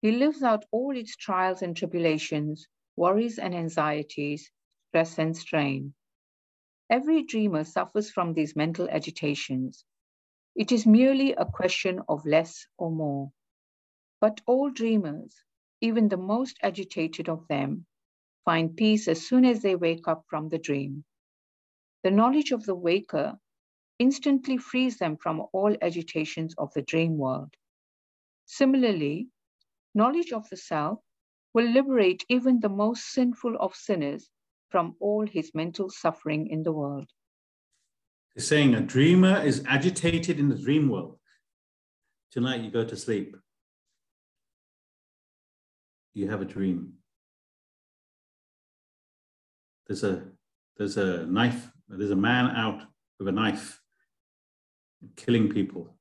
He lives out all its trials and tribulations, worries and anxieties, stress and strain. Every dreamer suffers from these mental agitations. It is merely a question of less or more. But all dreamers, even the most agitated of them, find peace as soon as they wake up from the dream. The knowledge of the waker instantly frees them from all agitations of the dream world. Similarly, knowledge of the self will liberate even the most sinful of sinners from all his mental suffering in the world. He's saying a dreamer is agitated in the dream world. Tonight you go to sleep you have a dream. There's a there's a knife, there's a man out with a knife killing people.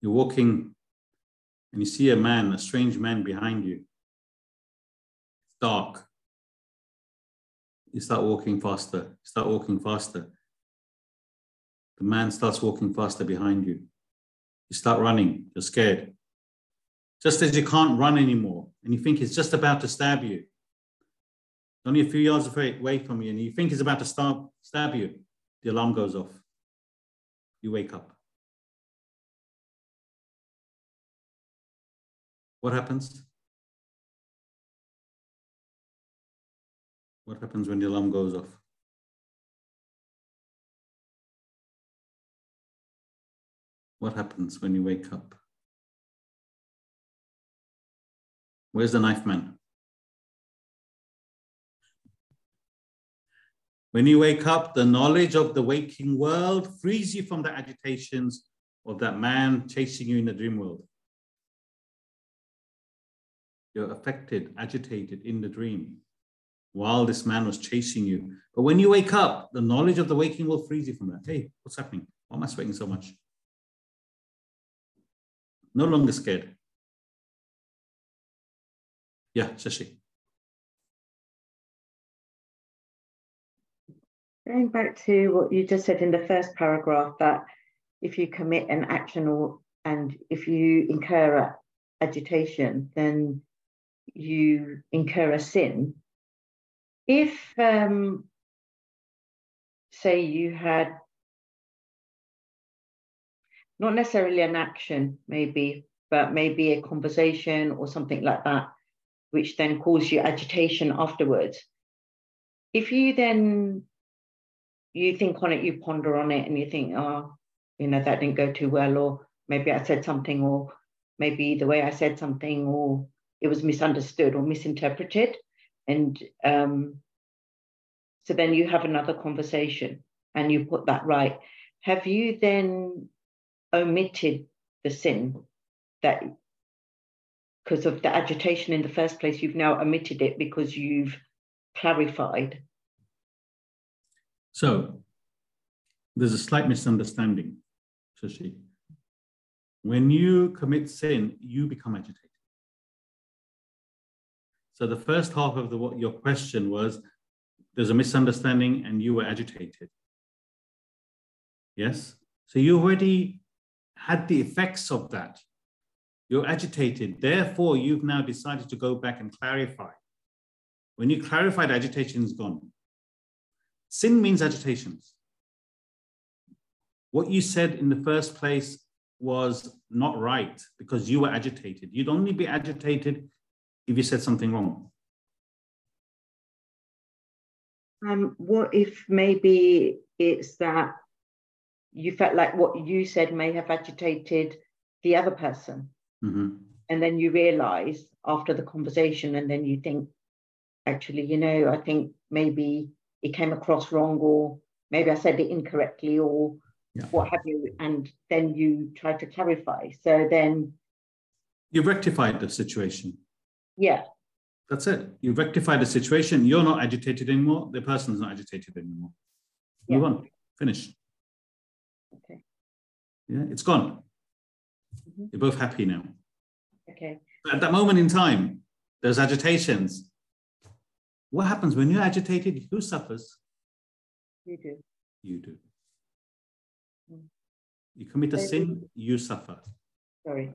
You're walking and you see a man, a strange man behind you. It's dark. You start walking faster, you start walking faster. The man starts walking faster behind you. You start running, you're scared. Just as you can't run anymore and you think he's just about to stab you, only a few yards away from you, and you think he's about to stab, stab you, the alarm goes off. You wake up. What happens? What happens when the alarm goes off? What happens when you wake up? Where's the knife man? When you wake up, the knowledge of the waking world frees you from the agitations of that man chasing you in the dream world. You're affected, agitated in the dream while this man was chasing you. But when you wake up, the knowledge of the waking world frees you from that. Hey, what's happening? Why am I sweating so much? No longer scared. Yeah, Shashi. Going back to what you just said in the first paragraph, that if you commit an action or and if you incur a agitation, then you incur a sin. If, um, say, you had not necessarily an action, maybe, but maybe a conversation or something like that, which then causes you agitation afterwards. If you then you think on it, you ponder on it, and you think, oh, you know, that didn't go too well, or maybe I said something, or maybe the way I said something, or it was misunderstood or misinterpreted. And um, so then you have another conversation and you put that right. Have you then omitted the sin that because of the agitation in the first place, you've now omitted it because you've clarified? So there's a slight misunderstanding, Shashi. When you commit sin, you become agitated. So the first half of the, what your question was, there's a misunderstanding and you were agitated. Yes? So you already had the effects of that. You're agitated. Therefore, you've now decided to go back and clarify. When you clarify, the agitation is gone. Sin means agitations. What you said in the first place was not right because you were agitated. You'd only be agitated if you said something wrong. Um, what if maybe it's that you felt like what you said may have agitated the other person? Mm-hmm. And then you realize after the conversation, and then you think, actually, you know, I think maybe it came across wrong, or maybe I said it incorrectly, or Yeah. what have you. And then you try to clarify. So then, You've rectified the situation. yeah, That's it. You've rectified the situation. You're not agitated anymore. The person's not agitated anymore. Move Yeah. on. Finish. okay, Yeah, it's gone. Mhm. You're both happy now. okay. But At that moment in time, there's agitations. What happens when you're agitated? Who suffers? You do. You do. Mm. You commit a Maybe- sin, you suffer. Sorry.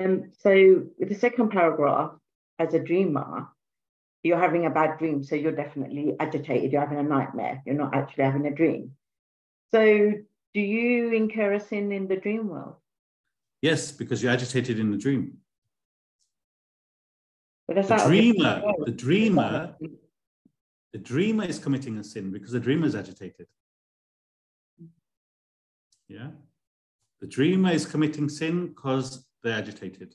Um, so with the second paragraph, as a dreamer, you're having a bad dream, so you're definitely agitated. You're having a nightmare. You're not actually having a dream. So do you incur a sin in the dream world? Yes, because you're agitated in the dream. The out of your dreamer, the dreamer, the dreamer is committing a sin because the dreamer is agitated. Yeah. The dreamer is committing sin because they're agitated.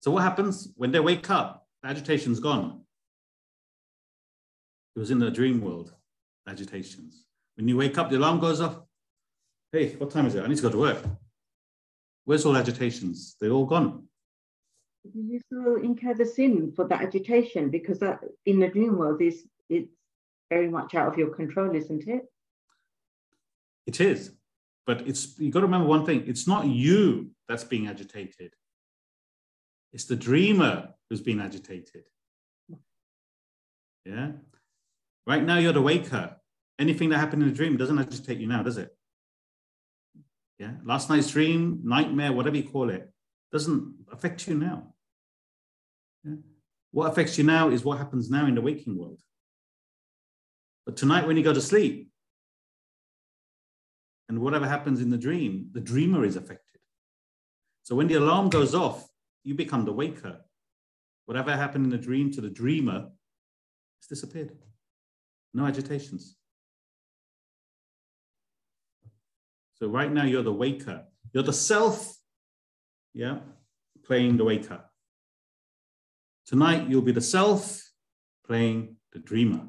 So what happens when they wake up? The agitation's gone. It was in the dream world, agitations. When you wake up, the alarm goes off. Hey, what time is it? I need to go to work. Where's all agitations? They're all gone. You still incur the sin for that agitation? Because that in the dream world is it's very much out of your control, isn't it? It is. But it's you got to remember one thing, it's not you that's being agitated. It's the dreamer who's being agitated. Yeah. Right now you're the waker. Anything that happened in the dream doesn't agitate you now, does it? Yeah. Last night's dream, nightmare, whatever you call it, doesn't affect you now. Yeah? What affects you now is what happens now in the waking world. But tonight, when you go to sleep, and whatever happens in the dream, the dreamer is affected. So when the alarm goes off, you become the waker. Whatever happened in the dream to the dreamer, it's disappeared. No agitations. So right now you're the waker. You're the self, yeah, playing the waker. Tonight you'll be the self playing the dreamer.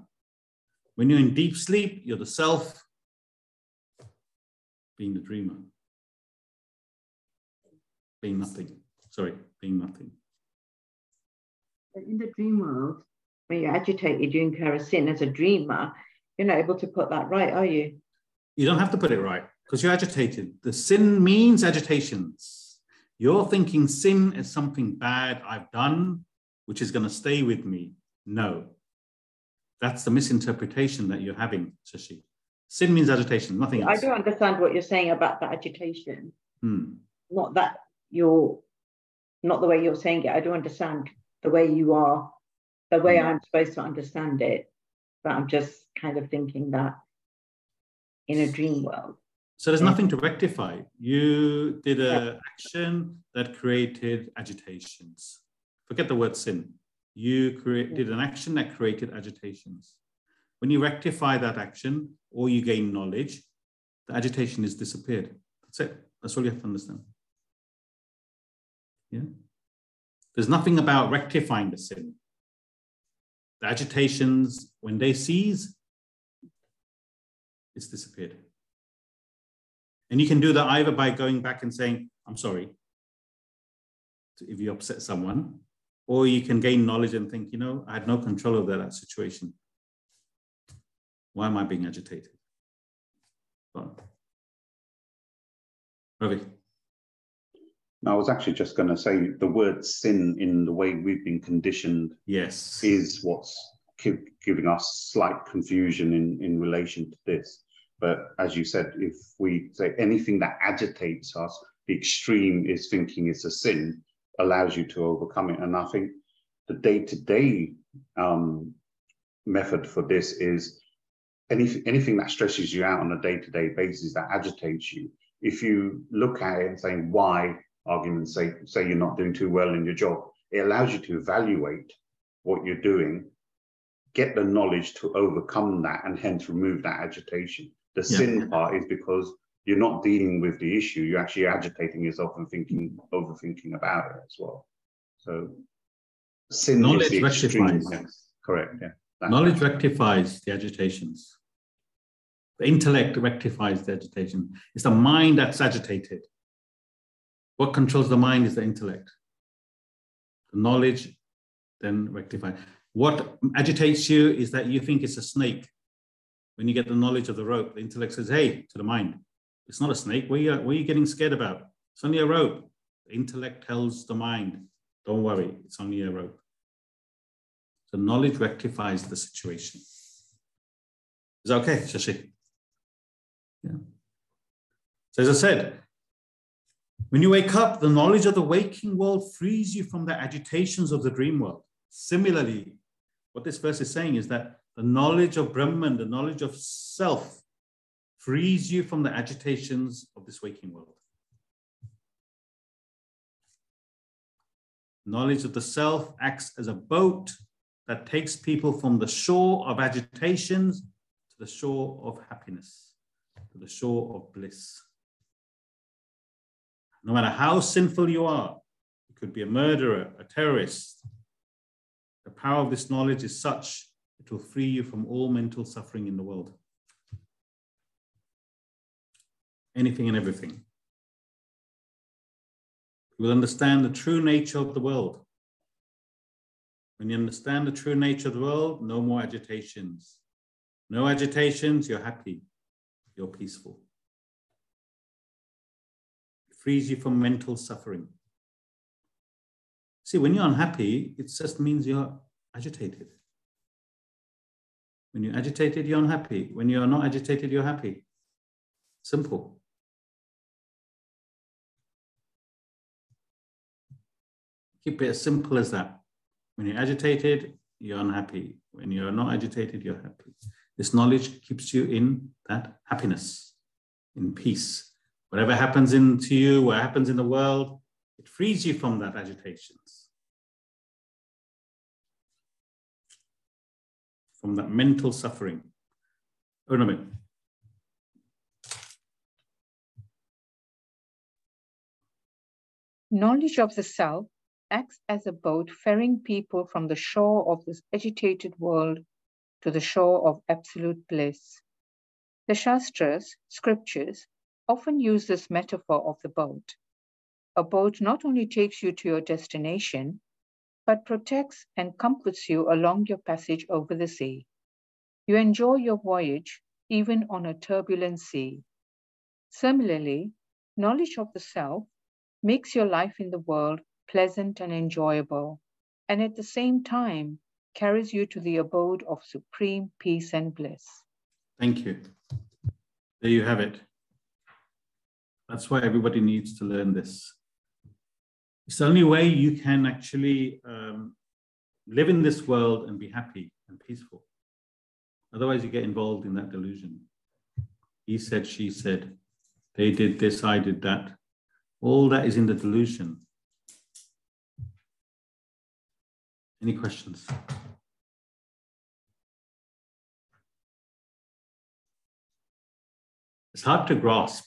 When you're in deep sleep, you're the self being the dreamer. Being nothing. Sorry, being nothing. In the dream world, when you're agitated, you incur a sin as a dreamer. You're not able to put that right, are you? You don't have to put it right because you're agitated. The sin means agitations. You're thinking sin is something bad I've done, which is going to stay with me. No. That's the misinterpretation that you're having, Shashi. Sin means agitation, nothing else. I do understand what you're saying about the agitation. Hmm. Not that you're not the way you're saying it. I do understand the way you are, the way Mm. I'm supposed to understand it. But I'm just kind of thinking that in a dream world. So there's mm-hmm. nothing to rectify. You did an action that created agitations. Forget the word sin. You create, did an action that created agitations. When you rectify that action or you gain knowledge, the agitation is disappeared. That's it. That's all you have to understand. Yeah. There's nothing about rectifying the sin. The agitations, when they cease, it's disappeared. And you can do that either by going back and saying, I'm sorry, if you upset someone, or you can gain knowledge and think, you know, I had no control over that situation. Why am I being agitated? Ravi. Now, I was actually just going to say the word sin in the way we've been conditioned yes is what's giving us slight confusion in, in relation to this. But as you said, if we say anything that agitates us, the extreme is thinking it's a sin, allows you to overcome it. And I think the day-to-day um, method for this is any, anything that stresses you out on a day-to-day basis that agitates you. If you look at it and say why argument's sake, say you're not doing too well in your job, it allows you to evaluate what you're doing, get the knowledge to overcome that, and hence remove that agitation. The yeah. sin part is because you're not dealing with the issue, you're actually agitating yourself and thinking, overthinking about it as well. So sin knowledge rectifies. Yes, correct, yeah. knowledge rectifies the agitations. The intellect rectifies the agitation. It's the mind that's agitated. What controls the mind is the intellect. The knowledge then rectify. What agitates you is that you think it's a snake. When you get the knowledge of the rope, the intellect says, hey, to the mind, it's not a snake. What are you, what are you getting scared about? It's only a rope. The intellect tells the mind, don't worry, it's only a rope. So knowledge rectifies the situation. Is that okay, Shashi? Yeah. So as I said, when you wake up, the knowledge of the waking world frees you from the agitations of the dream world. Similarly, what this verse is saying is that the knowledge of Brahman, the knowledge of self, frees you from the agitations of this waking world. Knowledge of the self acts as a boat that takes people from the shore of agitations to the shore of happiness, to the shore of bliss. No matter how sinful you are, you could be a murderer, a terrorist. The power of this knowledge is such, it will free you from all mental suffering in the world. Anything and everything. You will understand the true nature of the world. When you understand the true nature of the world, no more agitations. No agitations, you're happy, you're peaceful It frees you from mental suffering. See, when you're unhappy, it just means you're agitated. When you're agitated, you're unhappy. When you're not agitated, you're happy. Simple. Keep it as simple as that. When you're agitated, you're unhappy. When you're not agitated, you're happy. This knowledge keeps you in that happiness, in peace. Whatever happens into you, what happens in the world, it frees you from that agitations, from that mental suffering. Oh, Urnamin. Knowledge of the self acts as a boat ferrying people from the shore of this agitated world to the shore of absolute bliss. The Shastras, scriptures, often use this metaphor of the boat. A boat not only takes you to your destination, but protects and comforts you along your passage over the sea. You enjoy your voyage even on a turbulent sea. Similarly, knowledge of the self makes your life in the world pleasant and enjoyable, and at the same time carries you to the abode of supreme peace and bliss. Thank you. There you have it. That's why everybody needs to learn this. It's the only way you can actually um, live in this world and be happy and peaceful. Otherwise, you get involved in that delusion. He said, she said, they did this, I did that. All that is in the delusion. Any questions? It's hard to grasp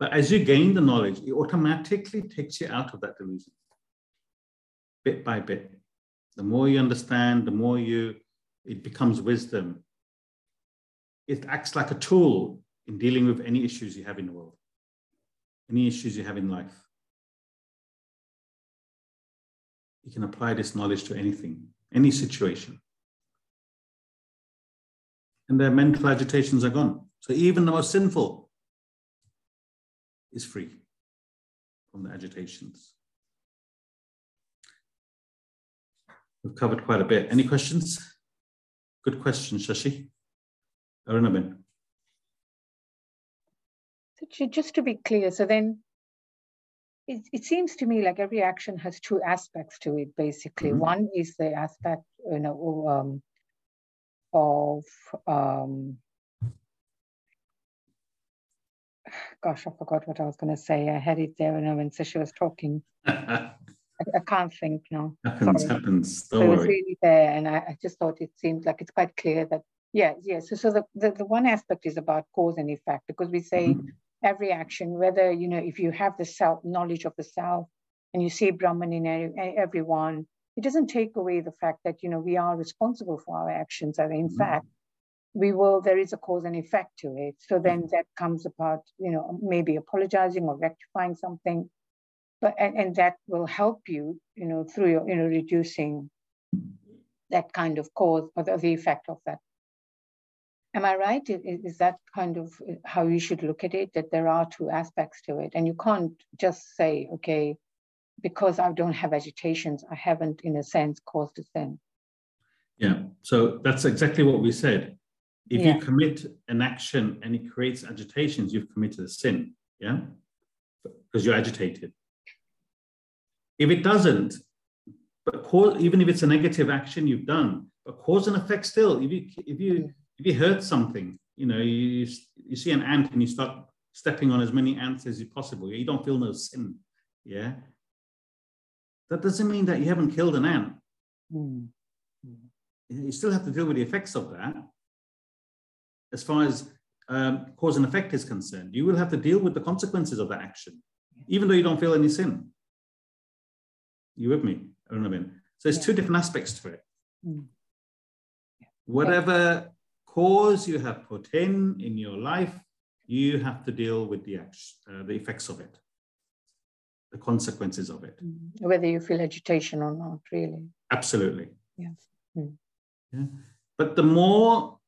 but as you gain the knowledge, it automatically takes you out of that delusion, bit by bit. The more you understand, the more you, it becomes wisdom. It acts like a tool in dealing with any issues you have in the world, any issues you have in life. You can apply this knowledge to anything, any situation. And their mental agitations are gone. So even the most sinful is free from the agitations. We've covered quite a bit. Any questions? Good question, Shashi. Arunabin. So just to be clear, so then it, it seems to me like every action has two aspects to it, basically. Mm -hmm. One is the aspect, you know, um, of um, gosh, I forgot what I was going to say. I had it there when, Sashi was talking. I, I, can't think now. Happens, Sorry. happens. Don't so worry. it was really there, and I, I, just thought it seemed like it's quite clear that yeah, yeah. So, so the, the, the one aspect is about cause and effect because we say mm-hmm. every action, whether you know if you have the self knowledge of the self and you see Brahman in every, everyone, it doesn't take away the fact that you know we are responsible for our actions. And in mm-hmm. fact, we will there is a cause and effect to it. So then mm-hmm. that comes about you know maybe apologizing or rectifying something. But and, and that will help you you know through your you know reducing that kind of cause or the, the effect of that. Am i right? Is, is that kind of how you should look at it that there are two aspects to it? And you can't just say okay because i don't have agitations i haven't in a sense caused a sin. Yeah. So that's exactly what we said if yeah. you commit an action and it creates agitations, you've committed a sin. Yeah. Because you're agitated. If it doesn't, but cause, even if it's a negative action you've done, but cause and effect still, if you, if you, if you hurt something, you know, you, you see an ant and you start stepping on as many ants as you possible, you don't feel no sin. Yeah. That doesn't mean that you haven't killed an ant. Mm. You still have to deal with the effects of that as far as um, cause and effect is concerned. You will have to deal with the consequences of that action, even though you don't feel any sin. You with me, Arunabin? So there's yeah. two different aspects to it. Mm. Whatever cause you have put in in your life, you have to deal with the action, uh, the effects of it, the consequences of it. Mm. Whether you feel agitation or not, really. Absolutely. Yeah. Mm. Yeah. But the more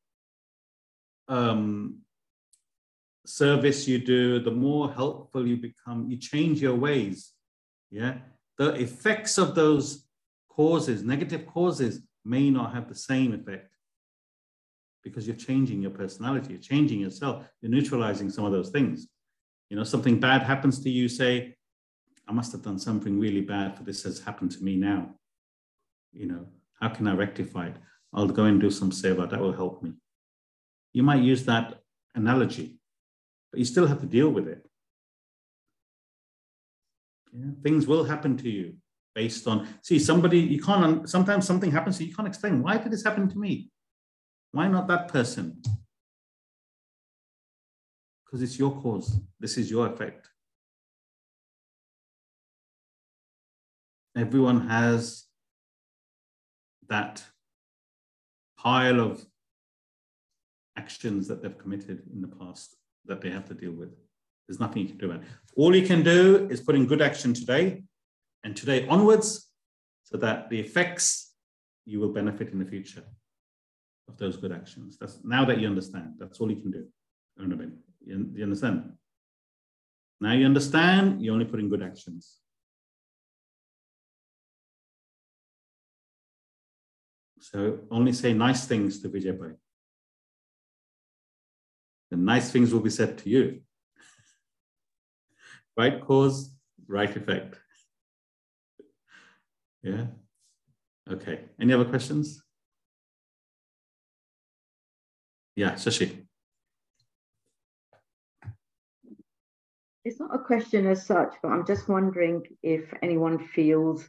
um, service you do, the more helpful you become, you change your ways. Yeah. The effects of those causes, negative causes, may not have the same effect because you're changing your personality, you're changing yourself, you're neutralizing some of those things. You know, something bad happens to you, say, I must have done something really bad for this has happened to me now. You know, how can I rectify it? I'll go and do some seva, that will help me you might use that analogy, but you still have to deal with it. Yeah, things will happen to you based on, see, somebody, you can't, sometimes something happens you, you can't explain, why did this happen to me? Why not that person? Because it's your cause. This is your effect. Everyone has that pile of actions that they've committed in the past that they have to deal with. There's nothing you can do about it. All you can do is put in good action today and today onwards so that the effects you will benefit in the future of those good actions. That's now that you understand. That's all you can do. You, you understand? Now you understand, you only put in good actions. So only say nice things to Vijay the nice things will be said to you. right cause, right effect. yeah. Okay. Any other questions? Yeah, Shashi. It's not a question as such, but I'm just wondering if anyone feels,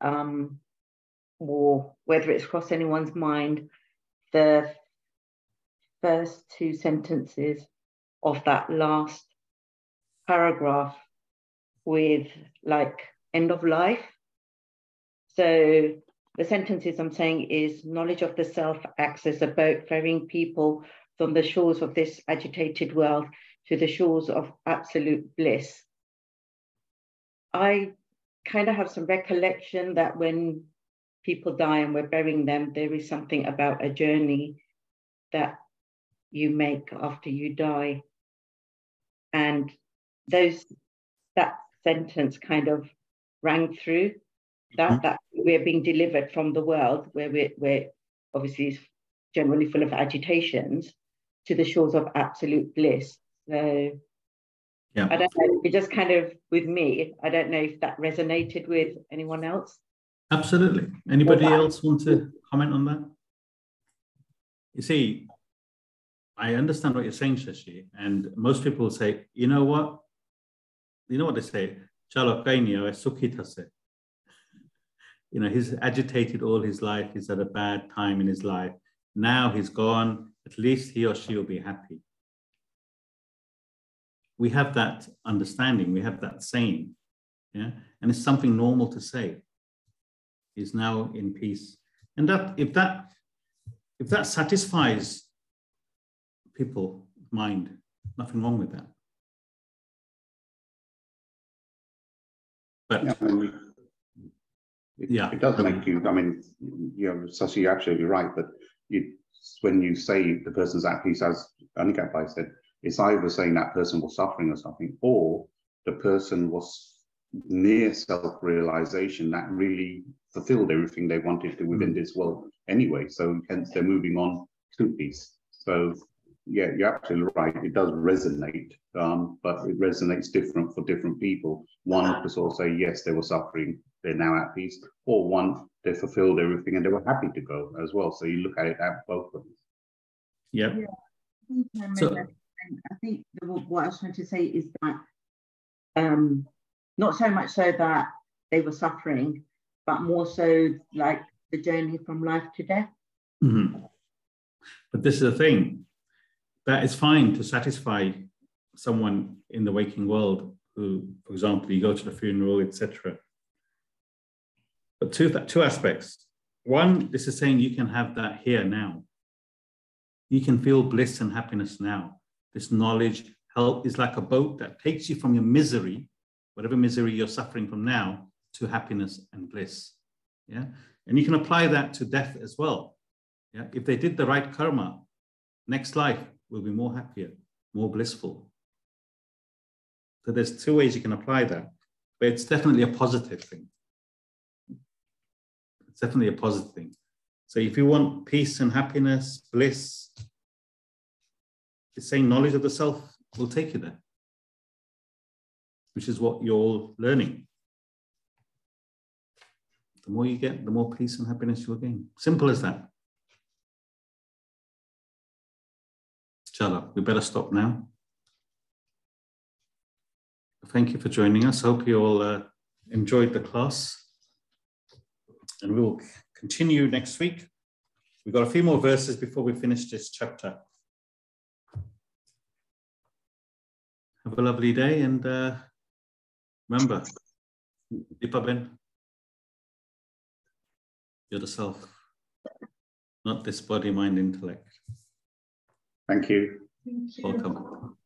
um, or whether it's crossed anyone's mind, the first two sentences of that last paragraph with like end of life. So the sentences I'm saying is knowledge of the self acts as a boat ferrying people from the shores of this agitated world to the shores of absolute bliss. I kind of have some recollection that when people die and we're burying them, there is something about a journey that you make after you die. And those that sentence kind of rang through that mm-hmm. that we're being delivered from the world where we're, we're obviously generally full of agitations to the shores of absolute bliss. So yeah. I don't know. It just kind of with me. I don't know if that resonated with anyone else. Absolutely. Anybody else want to comment on that? You see, I understand what you're saying, Shashi, and most people say, you know what? You know what they say? Chalo kainio sukhitase. You know, he's agitated all his life. He's had a bad time in his life. Now he's gone. At least he or she will be happy. We have that understanding. We have that saying. Yeah. And it's something normal to say. He's now in peace. And that if that if that satisfies people mind, nothing wrong with that. But yeah, I mean, it, yeah. it does make you. I mean, you know, Sasi, you're absolutely right. But you, when you say the person's at peace, as Aniket said, it's either saying that person was suffering or something, or the person was near self-realization that really fulfilled everything they wanted to within mm. this world anyway. So hence they're moving on to peace. So yeah, you're absolutely right. It does resonate, um, but it resonates different for different people. One could sort of say, yes, they were suffering, they're now at peace, or one, they fulfilled everything and they were happy to go as well. So you look at it at both of them. Yep. Yeah. So, I think what I was trying to say is that um, not so much so that they were suffering, but more so like the journey from life to death. Mm-hmm. But this is the thing that is fine to satisfy someone in the waking world who, for example, you go to the funeral, etc. But two, two aspects. One, this is saying you can have that here now. You can feel bliss and happiness now. This knowledge help is like a boat that takes you from your misery, whatever misery you're suffering from now, to happiness and bliss. Yeah. And you can apply that to death as well. Yeah. If they did the right karma, next life will be more happier, more blissful. So there's two ways you can apply that, but it's definitely a positive thing. It's definitely a positive thing. So if you want peace and happiness, bliss, it's saying knowledge of the self will take you there, which is what you're learning. The more you get, the more peace and happiness you'll gain. Simple as that. Chala, we better stop now. Thank you for joining us. Hope you all uh, enjoyed the class. And we will continue next week. We've got a few more verses before we finish this chapter. Have a lovely day and uh, remember, Deepa Ben, you're the self, not this body, mind, intellect. Thank you. Thank you. Welcome.